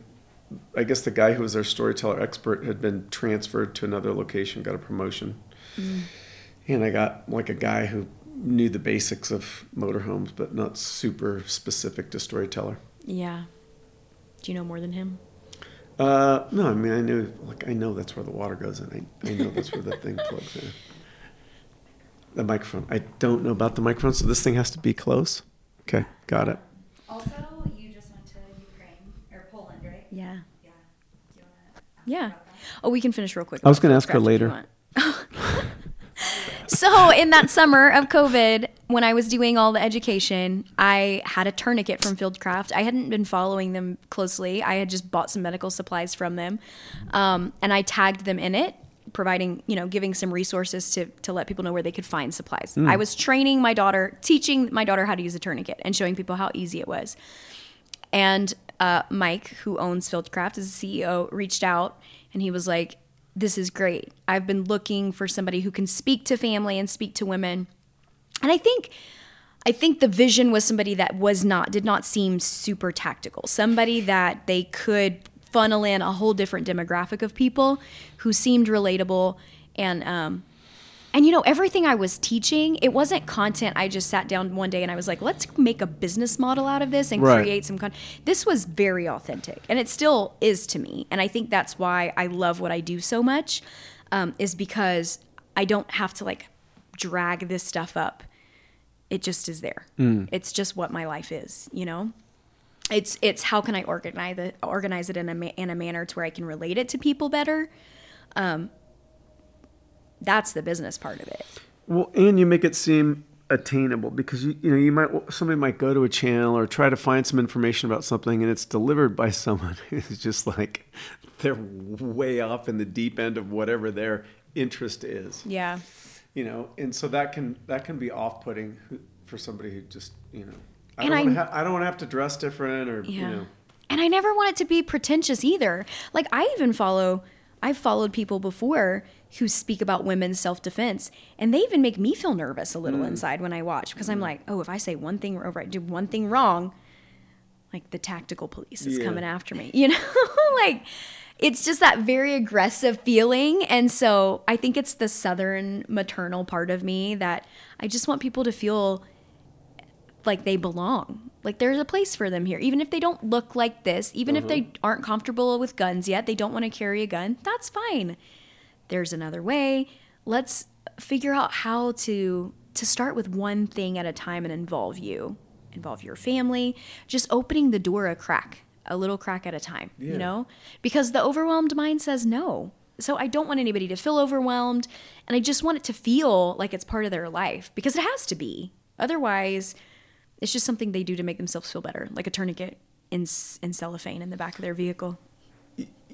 Speaker 2: I guess the guy who was our storyteller expert had been transferred to another location, got a promotion, and I got like a guy who knew the basics of motorhomes, but not super specific to storyteller.
Speaker 4: Yeah. Do you know more than him?
Speaker 2: Uh, no, I mean I knew like I know that's where the water goes in. I, I know that's where the thing plugs in. The microphone. I don't know about the microphone, so this thing has to be close. Okay, got it.
Speaker 6: Also, you just went to Ukraine or Poland, right?
Speaker 4: Yeah.
Speaker 6: Yeah. Do you want to?
Speaker 4: Yeah. Oh, we can finish real quick.
Speaker 2: I was gonna ask her
Speaker 4: Fieldcraft you
Speaker 2: later.
Speaker 4: So, in that summer of COVID, when I was doing all the education, I had a tourniquet from Fieldcraft. I hadn't been following them closely. I had just bought some medical supplies from them, um, and I tagged them in it, providing, you know, giving some resources to to let people know where they could find supplies. I was training my daughter, teaching my daughter how to use a tourniquet, and showing people how easy it was. And uh, Mike, who owns Fieldcraft, as the CEO, reached out and he was like, This is great. I've been looking for somebody who can speak to family and speak to women. And I think. I think the vision was somebody that was not did not seem super tactical. Somebody that they could funnel in a whole different demographic of people who seemed relatable and um, and you know, everything I was teaching, it wasn't content. I just sat down one day and I was like, let's make a business model out of this and
Speaker 2: Right.
Speaker 4: create some content. This was very authentic and it still is to me. And I think that's why I love what I do so much, um, is because I don't have to like drag this stuff up. It just is there. It's just what my life is, you know? It's it's how can I organize it organize it in a ma- in a manner to where I can relate it to people better. Um, that's the business part of it.
Speaker 2: Well, and you make it seem attainable because you you know you might somebody might go to a channel or try to find some information about something and it's delivered by someone who's just like they're way off in the deep end of whatever their interest is.
Speaker 4: Yeah.
Speaker 2: You know, and so that can that can be off-putting for somebody who just you know I
Speaker 4: And
Speaker 2: don't
Speaker 4: I-
Speaker 2: ha- I don't want to have to dress different or you know
Speaker 4: And I never want it to be pretentious either. Like I even follow I've followed people before who speak about women's self-defense and they even make me feel nervous a little mm. inside when I watch because I'm mm. like, "Oh, if I say one thing or I do one thing wrong, like the tactical police is
Speaker 2: Yeah.
Speaker 4: coming after me." You know? like it's just that very aggressive feeling and so I think it's the southern maternal part of me that I just want people to feel like they belong. Like there's a place for them here. Even if they don't look like this, even if mm-hmm. they aren't comfortable with guns yet, they don't want to carry a gun, that's fine. There's another way. Let's figure out how to to start with one thing at a time and involve you, involve your family, just opening the door a crack, a little crack at a time, you know? Because the overwhelmed mind says no. So I don't want anybody to feel overwhelmed and I just want it to feel like it's part of their life because it has to be. Otherwise, it's just something they do to make themselves feel better, like a tourniquet in, in cellophane in the back of their vehicle.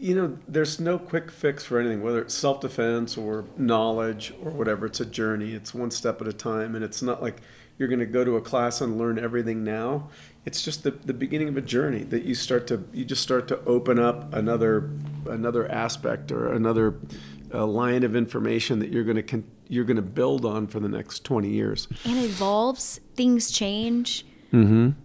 Speaker 2: You know, there's no quick fix for anything, whether it's self defense or knowledge or whatever. It's a journey, it's one step at a time. And it's not like you're going to go to a class and learn everything now. It's just the, the beginning of a journey that you start to, you just start to open up another, another aspect or another uh, line of information that you're going to, con- you're going to build on for the next 20 years.
Speaker 4: and it evolves things change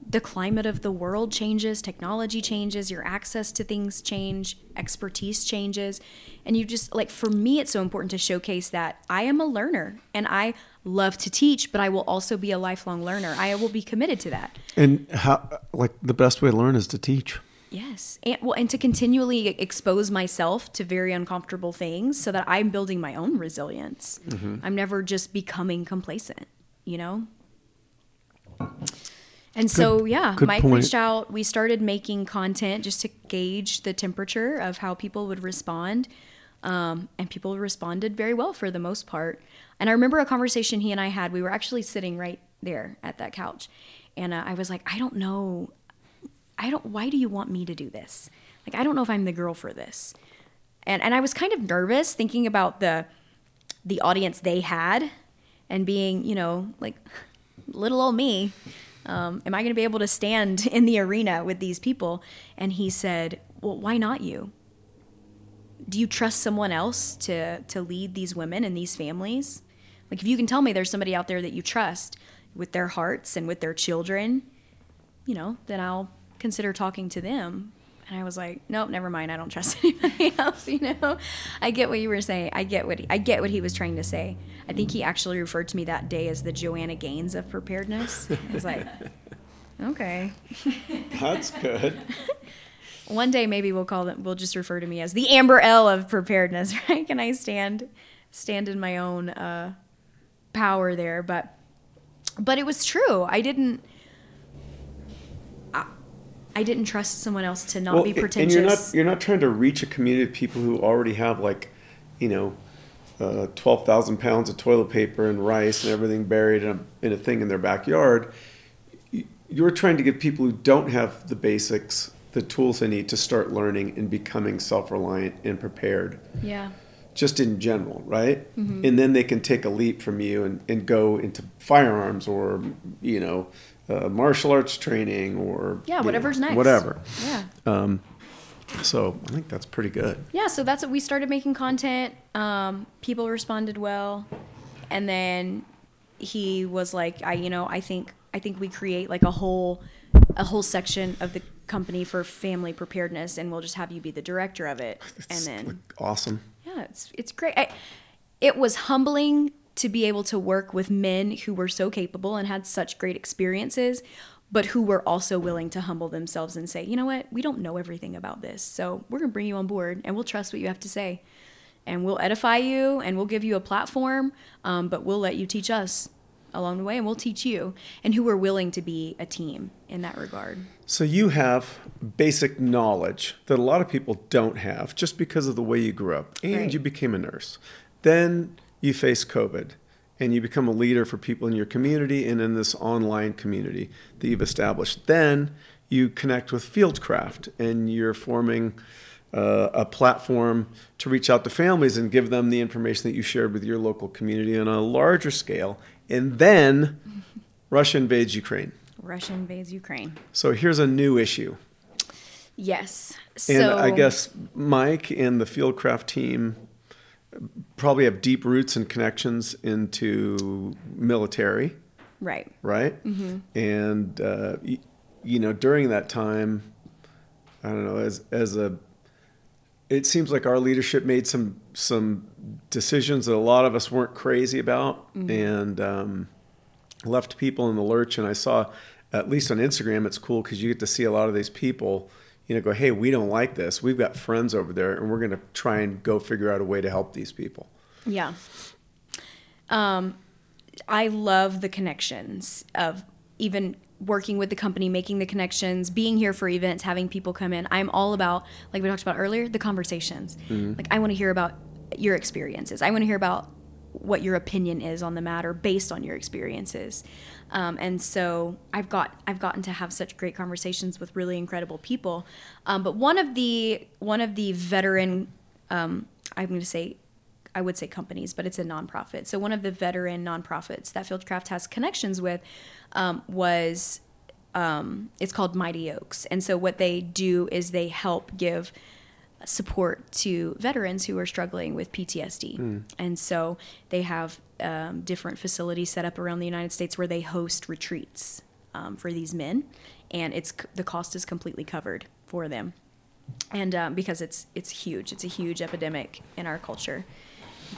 Speaker 4: the climate of the world changes technology changes your access to things change expertise changes and you just like for me it's so important to showcase that i am a learner and i love to teach but i will also be a lifelong learner i will be committed to that
Speaker 2: And how, like, the best way to learn is to teach.
Speaker 4: Yes. And well and to continually expose myself to very uncomfortable things so that I'm building my own resilience. Mm-hmm. I'm never just becoming complacent, you know? And so yeah,
Speaker 2: good
Speaker 4: Mike
Speaker 2: point.
Speaker 4: reached out. We started making content just to gauge the temperature of how people would respond. Um, and people responded very well for the most part. And I remember a conversation he and I had. We were actually sitting right there at that couch. And uh, I was like, I don't know I don't why do you want me to do this? Like I don't know if I'm the girl for this. and and I was kind of nervous thinking about the the audience they had and being you know like little old me um, am I going to be able to stand in the arena with these people? And he said, Well, why not you? Do you trust someone else to, to lead these women and these families? Like, if you can tell me there's somebody out there that you trust with their hearts and with their children, you know, then I'll consider talking to them. And I was like, nope, never mind. I don't trust anybody else. You know, I get what you were saying. I get what he, I get what he was trying to say. I think he actually referred to me that day as the Joanna Gaines of preparedness. I was like, okay.
Speaker 2: That's good.
Speaker 4: One day maybe we'll call them. We'll just refer to me as the Amber L of preparedness. Right? Can I stand stand in my own uh, power there? But but it was true. I didn't. I, didn't trust someone else to not be
Speaker 2: and-
Speaker 4: pretentious.
Speaker 2: And you're not you're not trying to reach a community of people who already have like, you know, uh, twelve thousand pounds of toilet paper and rice and everything buried in a, in a thing in their backyard. You're trying to give people who don't have the basics the tools they need to start learning and becoming self-reliant and prepared
Speaker 4: yeah.
Speaker 2: just in general right
Speaker 4: Mm-hmm.
Speaker 2: and then they can take a leap from you and, and go into firearms or you know uh, martial arts training or
Speaker 4: Yeah,
Speaker 2: you know,
Speaker 4: whatever's next.
Speaker 2: whatever
Speaker 4: Yeah.
Speaker 2: Um, so I think that's pretty good.
Speaker 4: yeah so that's what we started making content um, people responded well and then he was like i you know i think i think we create like a whole a whole section of the company for family preparedness and we'll just have you be the director of it and then
Speaker 2: like, awesome.
Speaker 4: yeah it's it's great I, it was humbling to be able to work with men who were so capable and had such great experiences but who were also willing to humble themselves and say you know what we don't know everything about this so we're going to bring you on board and we'll trust what you have to say and we'll edify you and we'll give you a platform um, but we'll let you teach us along the way and we'll teach you and who are willing to be a team in that regard
Speaker 2: So you have basic knowledge that a lot of people don't have just because of the way you grew up, and
Speaker 4: Right.
Speaker 2: you became a nurse. Then you face COVID, and you become a leader for people in your community and in this online community that you've established. Then you connect with Fieldcraft, and you're forming uh, a platform to reach out to families and give them the information that you shared with your local community on a larger scale. And then Russia invades Ukraine.
Speaker 4: russia invades ukraine
Speaker 2: So here's a new issue.
Speaker 4: yes
Speaker 2: And
Speaker 4: so
Speaker 2: I guess Mike and the Fieldcraft team probably have deep roots and connections into military,
Speaker 4: right
Speaker 2: right? Mm-hmm. And uh, y- you know, during that time, I don't know, as as a, it seems like our leadership made some some decisions that a lot of us weren't crazy about, and um, left people in the lurch. And I saw, at least on Instagram, it's cool because you get to see a lot of these people. You know, go, hey, we don't like this. We've got friends over there, and we're going to try and go figure out a way to help these people.
Speaker 4: Yeah. Um, I love the connections of even working with the company, making the connections, being here for events, having people come in. I'm all about, like we talked about earlier, the conversations. Like, I want to hear about your experiences. I want to hear about what your opinion is on the matter based on your experiences. Um, and so I've got I've gotten to have such great conversations with really incredible people. Um, but one of the one of the veteran um, I'm going to say I would say companies, but it's a nonprofit. So one of the veteran nonprofits that Fieldcraft has connections with um, was um, it's called Mighty Oaks, and so what they do is they help give support to veterans who are struggling with PTSD, and so they have um, different facilities set up around the United States where they host retreats um, for these men, and it's the cost is completely covered for them. And um, because it's it's huge it's a huge epidemic in our culture.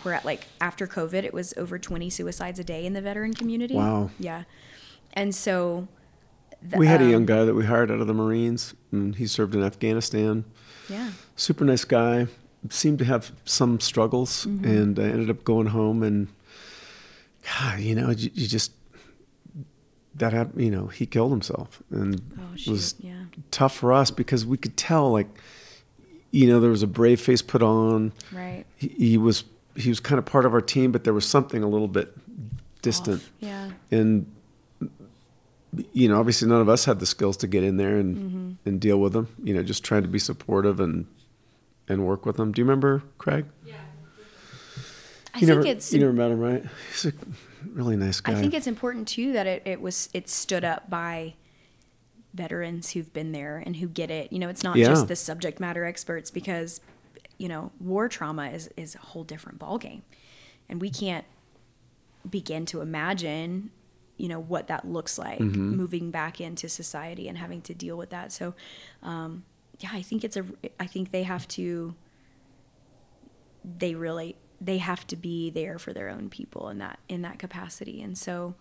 Speaker 4: We're at like after covid it was over 20 suicides a day in the veteran community.
Speaker 2: Wow.
Speaker 4: yeah. And so the,
Speaker 2: We had a
Speaker 4: um,
Speaker 2: young guy that we hired out of the Marines, and he served in Afghanistan.
Speaker 4: Yeah.
Speaker 2: Super nice guy. Seemed to have some struggles
Speaker 4: Mm-hmm.
Speaker 2: and I ended up going home and God, you know you, you just that happened you know he killed himself and
Speaker 4: Oh,
Speaker 2: it was
Speaker 4: yeah.
Speaker 2: tough for us because we could tell like you know there was a brave face put on.
Speaker 4: Right.
Speaker 2: He, he was he was kind of part of our team but there was something a little bit distant.
Speaker 4: Off. yeah.
Speaker 2: And you know obviously none of us had the skills to get in there and
Speaker 4: Mm-hmm.
Speaker 2: and deal with them you know just trying to be supportive and and work with them. Do you remember Craig? Yeah.
Speaker 4: I
Speaker 2: You
Speaker 4: think
Speaker 2: never,
Speaker 4: it's
Speaker 2: you never met him, right? He's a really nice guy.
Speaker 4: I think it's important too that it, it was it stood up by veterans who've been there and who get it. You know, it's not
Speaker 2: Yeah.
Speaker 4: just the subject matter experts because you know war trauma is is a whole different ballgame, and we can't begin to imagine you know what that looks like
Speaker 2: Mm-hmm.
Speaker 4: moving back into society and having to deal with that. So, um, yeah, I think it's a I think they have to they really they have to be there for their own people in that in that capacity and so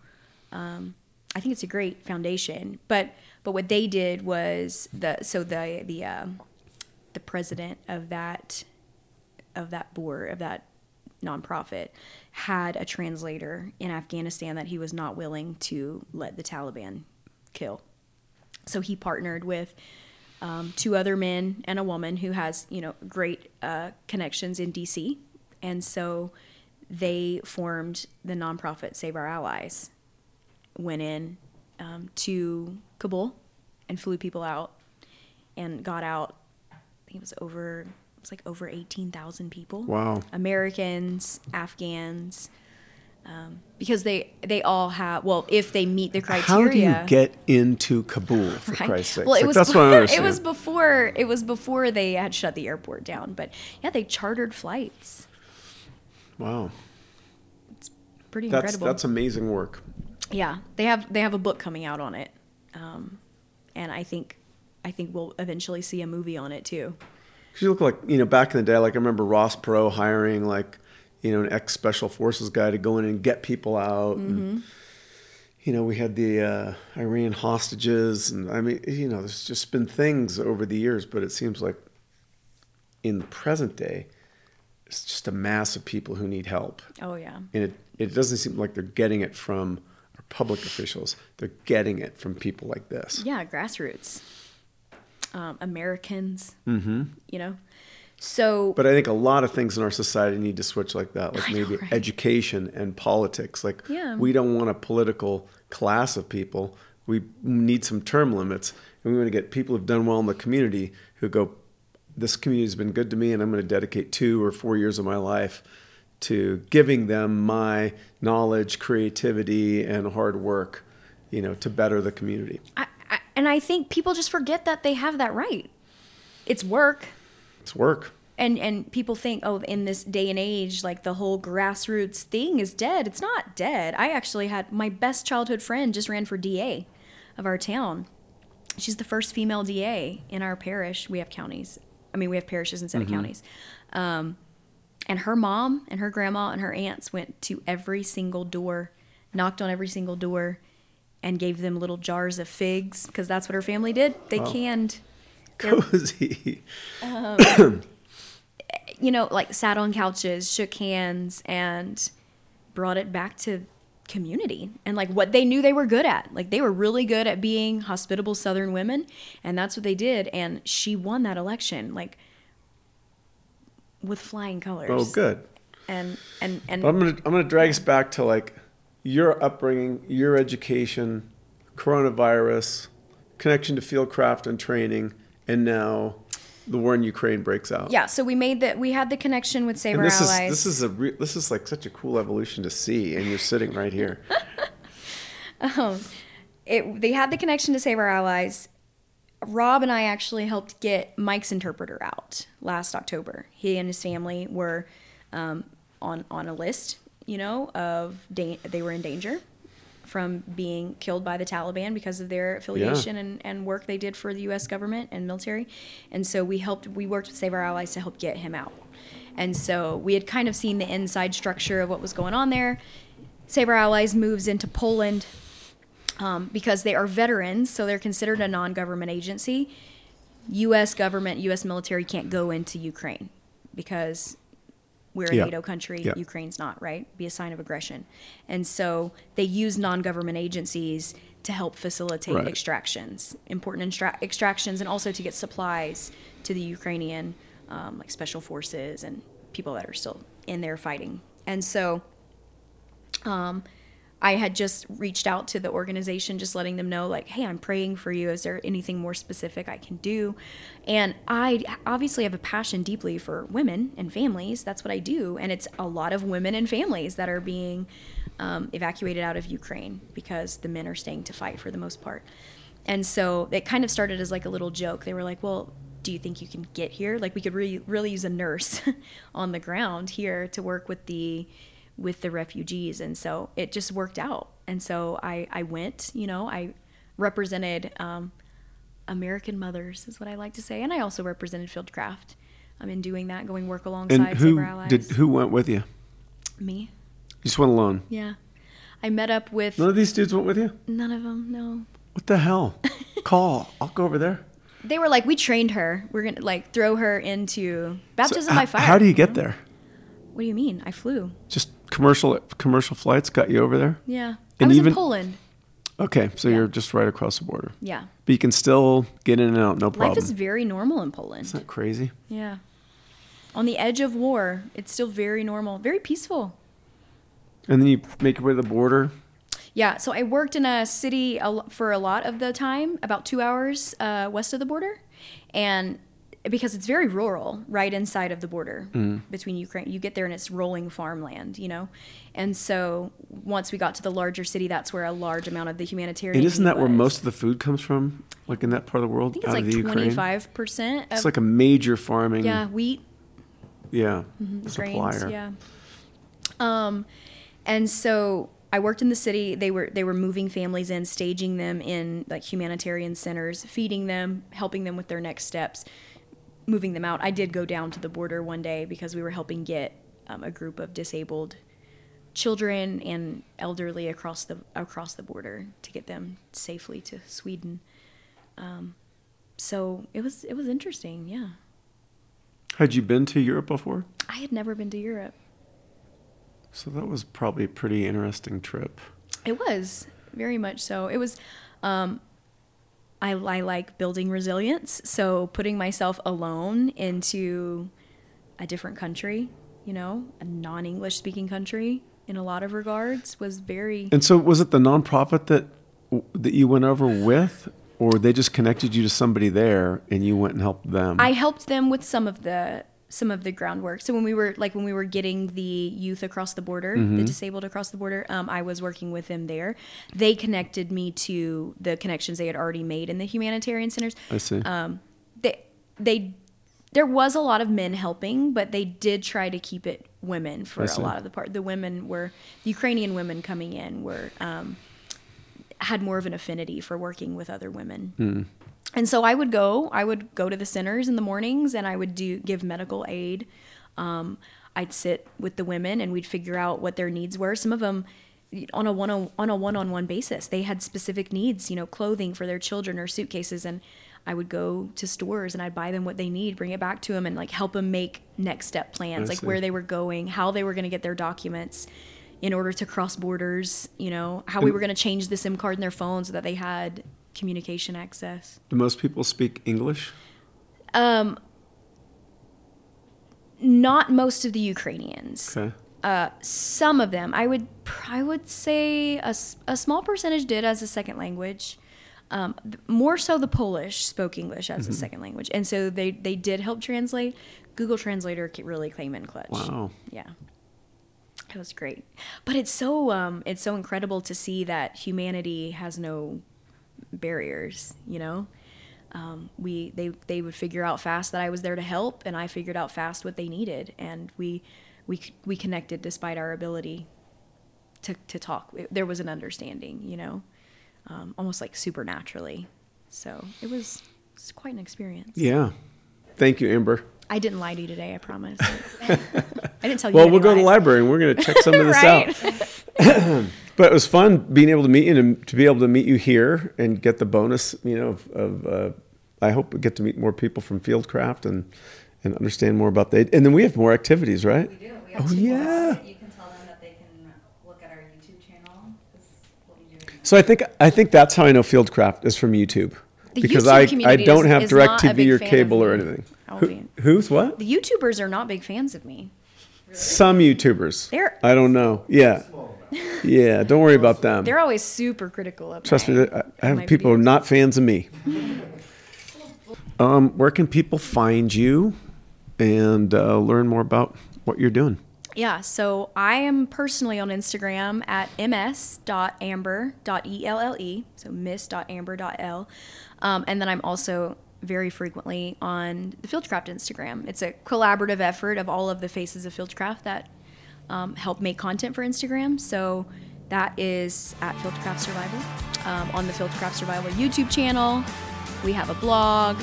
Speaker 4: um, I think it's a great foundation but but what they did was the so the the um, the president of that of that board of that nonprofit had a translator in Afghanistan that he was not willing to let the Taliban kill so he partnered with um, two other men and a woman who has you know great uh, connections in DC, and so they formed the nonprofit Save Our Allies. Went in um, to Kabul and flew people out, and got out. I think it was over. It was like over eighteen thousand people.
Speaker 2: Wow.
Speaker 4: Americans, Afghans. Um, because they they all have well if they meet the criteria
Speaker 2: How do you get into Kabul, for
Speaker 4: Right.
Speaker 2: Christ's sake?
Speaker 4: Well, it
Speaker 2: Like,
Speaker 4: was
Speaker 2: that's what I
Speaker 4: it was before it was before they had shut the airport down. But yeah, they chartered flights.
Speaker 2: wow.
Speaker 4: It's pretty
Speaker 2: That's
Speaker 4: incredible.
Speaker 2: that's amazing work.
Speaker 4: yeah, they have they have a book coming out on it, um, and I think I think we'll eventually see a movie on it too.
Speaker 2: You look like you know back in the day. Like I remember Ross Perot hiring like you know an ex special forces guy to go in and get people out.
Speaker 4: Mm-hmm.
Speaker 2: And, you know we had the uh, Iranian hostages, and I mean you know there's just been things over the years, but it seems like in the present day, it's just a mass of people who need help,
Speaker 4: Oh yeah,
Speaker 2: and it it doesn't seem like they're getting it from our public officials. They're getting it from people like this.
Speaker 4: yeah, grassroots, um, Americans. Mm-hmm. You know, so
Speaker 2: But I think a lot of things in our society need to switch like that, like
Speaker 4: I know,
Speaker 2: maybe
Speaker 4: right?
Speaker 2: education and politics. Like
Speaker 4: Yeah.
Speaker 2: we don't want a political class of people. We need some term limits, and we want to get people who've done well in the community who go, "This community's been good to me, and I'm going to dedicate two or four years of my life to giving them my knowledge, creativity, and hard work, you know, to better the community."
Speaker 4: I, and I think people just forget that they have that right. It's work.
Speaker 2: It's work.
Speaker 4: and and people think oh in this day and age like the whole grassroots thing is dead. It's not dead. I actually had my best childhood friend just ran for da of our town. She's the first female da in our parish. We have counties. I mean we have parishes instead of counties. Um, and her mom and her grandma and her aunts went to every single door knocked on every single door and gave them little jars of figs because that's what her family did they canned
Speaker 2: Cozy.
Speaker 4: you know, like sat on couches, shook hands, and brought it back to community and like what they knew they were good at. Like they were really good at being hospitable Southern women, and that's what they did. And she won that election, like with flying colors.
Speaker 2: Oh, good.
Speaker 4: And and and
Speaker 2: I'm gonna I'm gonna drag us back to like your upbringing, your education, coronavirus, connection to fieldcraft and training, and now the war in Ukraine breaks out.
Speaker 4: yeah, so we made that. We had the connection with Save
Speaker 2: And
Speaker 4: Our
Speaker 2: this is
Speaker 4: Allies.
Speaker 2: this is a re- this is like such a cool evolution to see, and you're sitting right here.
Speaker 4: it, they had the connection to Save Our Allies. Rob and I actually helped get Mike's interpreter out last October. He and his family were um, on on a list, you know, of da- they were in danger from being killed by the Taliban because of their affiliation and, and work they did for the U.S. government and military. And so we helped, we worked with Save Our Allies to help get him out. And so we had kind of seen the inside structure of what was going on there. Save Our Allies moves into Poland um, because they are veterans, so they're considered a non-government agency. U.S. government, U.S. military can't go into Ukraine because we're a
Speaker 2: Yeah.
Speaker 4: NATO country.
Speaker 2: Yeah.
Speaker 4: Ukraine's not, right? Be a sign of aggression, and so they use non-government agencies to help facilitate
Speaker 2: Right.
Speaker 4: extractions, important extra- extractions, and also to get supplies to the Ukrainian, um, like special forces and people that are still in there fighting. And so I had just reached out to the organization, just letting them know, like, hey, I'm praying for you. Is there anything more specific I can do? And I obviously have a passion deeply for women and families. That's what I do. And it's a lot of women and families that are being um, evacuated out of Ukraine because the men are staying to fight for the most part. And so it kind of started as like a little joke. They were like, well, do you think you can get here? Like we could really, really use a nurse on the ground here to work with the with the refugees and so it just worked out and so i i went you know i represented um, american mothers is what i like to say and i also represented fieldcraft i'm in doing that going work
Speaker 2: And
Speaker 4: alongside
Speaker 2: who
Speaker 4: Save Our Allies
Speaker 2: did who went with you?
Speaker 4: me
Speaker 2: You just went alone.
Speaker 4: yeah i met up with
Speaker 2: None of these dudes went with you.
Speaker 4: none of them no
Speaker 2: What the hell? Call. I'll go over there.
Speaker 4: they were like we trained her we're gonna like throw her into baptism
Speaker 2: h-
Speaker 4: by fire
Speaker 2: How do you get there?
Speaker 4: what do you mean i flew
Speaker 2: Just commercial commercial flights got you over there.
Speaker 4: yeah i
Speaker 2: And
Speaker 4: was
Speaker 2: even-
Speaker 4: in poland
Speaker 2: Okay, so you're just right across the border.
Speaker 4: yeah
Speaker 2: But you can still get in and out, no problem.
Speaker 4: life is very normal in poland
Speaker 2: Isn't that crazy?
Speaker 4: Yeah. On the edge of war, it's still very normal, very peaceful.
Speaker 2: And then you make your way to the border.
Speaker 4: Yeah, so I worked in a city for a lot of the time, about two hours uh, west of the border. And because it's very rural, right inside of the border between Ukraine, you get there and it's rolling farmland, you know? And so once we got to the larger city, that's where a large amount of the humanitarian.
Speaker 2: And isn't that
Speaker 4: need
Speaker 2: where most of the food comes from? Like in that part of the world,
Speaker 4: I think it's
Speaker 2: out
Speaker 4: like
Speaker 2: of the
Speaker 4: 25% of,
Speaker 2: It's like a major farming.
Speaker 4: yeah, wheat,
Speaker 2: Yeah.
Speaker 4: grains,
Speaker 2: supplier.
Speaker 4: yeah. Um, and so I worked in the city. They were they were moving families in, staging them in like humanitarian centers, feeding them, helping them with their next steps, moving them out. I did go down to the border one day because we were helping get um, a group of disabled children and elderly across the across the border to get them safely to Sweden. Um, so it was it was interesting, yeah.
Speaker 2: Had you been to Europe before?
Speaker 4: I had never been to Europe.
Speaker 2: So that was probably a pretty interesting trip.
Speaker 4: It was very much so. It was. Um, I, I like building resilience, so putting myself alone into a different country, you know, a non-English speaking country in a lot of regards was very.
Speaker 2: And so was it the nonprofit that that you went over with or they just connected you to somebody there and you went and helped them?
Speaker 4: I helped them with some of the some of the groundwork. So when we were like when we were getting the youth across the border,
Speaker 2: Mm-hmm.
Speaker 4: the disabled across the border, um, I was working with them there. They connected me to the connections they had already made in the humanitarian centers.
Speaker 2: I see.
Speaker 4: um, they they there was a lot of men helping, but they did try to keep it women for a lot of the part. The women were the Ukrainian women coming in were um, had more of an affinity for working with other women.
Speaker 2: Hmm.
Speaker 4: And so I would go, I would go to the centers in the mornings and I would do give medical aid. Um, I'd sit with the women and we'd figure out what their needs were. Some of them on a one on a one on one basis, they had specific needs, you know, clothing for their children or suitcases and I would go to stores and I'd buy them what they need, bring it back to them and like help them make next step plans,
Speaker 2: I
Speaker 4: like
Speaker 2: see.
Speaker 4: where they were going, how they were going to get their documents in order to cross borders, you know, how we were going to change the SIM card in their phone so that they had communication access.
Speaker 2: Do most people speak English?
Speaker 4: Um, Not most of the Ukrainians.
Speaker 2: Okay.
Speaker 4: Uh, some of them, I would, I would say a, a small percentage did as a second language. Um, more so, the Polish spoke English as a second language, and so they they did help translate. Google Translator really came in clutch.
Speaker 2: Wow.
Speaker 4: Yeah, it was great, but it's so um, it's so incredible to see that humanity has no barriers. You know, um, we they they would figure out fast that I was there to help, and I figured out fast what they needed, and we we we connected despite our ability to to talk. It- there was an understanding, you know, um, almost like supernaturally. So it was, it was quite an experience.
Speaker 2: Yeah. Thank you, Amber.
Speaker 4: I didn't lie to you today. I promise. I didn't tell you.
Speaker 2: Well, we'll go to the library and we're going to check some of this
Speaker 4: Right?
Speaker 2: out. But it was fun being able to meet you and to be able to meet you here and get the bonus, you know, of, of uh, I hope we get to meet more people from Fieldcraft and and understand more about that. And then we have more activities, right?
Speaker 6: We do. We have
Speaker 2: Oh,
Speaker 6: two
Speaker 2: yeah.
Speaker 6: books. You can tell them that they can look at our YouTube channel. This will be doing.
Speaker 2: So I think I think that's how I know Fieldcraft is from YouTube.
Speaker 4: The
Speaker 2: because
Speaker 4: YouTube
Speaker 2: I, I don't
Speaker 4: is-
Speaker 2: have
Speaker 4: is
Speaker 2: direct TV or cable or anything.
Speaker 4: I
Speaker 2: Who,
Speaker 4: be-
Speaker 2: who's what?
Speaker 4: The YouTubers are not big fans of me.
Speaker 2: Some YouTubers.
Speaker 4: They're-
Speaker 2: I don't know. Yeah. Yeah. Don't worry about them.
Speaker 4: They're always super critical of
Speaker 2: Trust me, I, I have people who are
Speaker 4: videos.
Speaker 2: not fans of me. Um, where can people find you and uh, learn more about what you're doing?
Speaker 4: Yeah, so I am personally on Instagram at ms.amber.ell, so miss.amber.l. Um, and then I'm also very frequently on the Fieldcraft Instagram. It's a collaborative effort of all of the faces of Fieldcraft that um, help make content for Instagram. So that is at Fieldcraft Survival. Um, on the Fieldcraft Survival YouTube channel, we have a blog,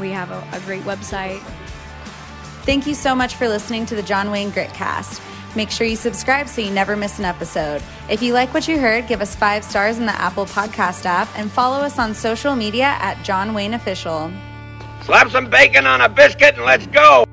Speaker 4: we have a, a great website.
Speaker 7: Thank you so much for listening to the John Wayne Gritcast. Make sure you subscribe so you never miss an episode. If you like what you heard, give us five stars in the Apple Podcast app and follow us on social media at John Wayne Official.
Speaker 3: Slap some bacon on a biscuit and let's go.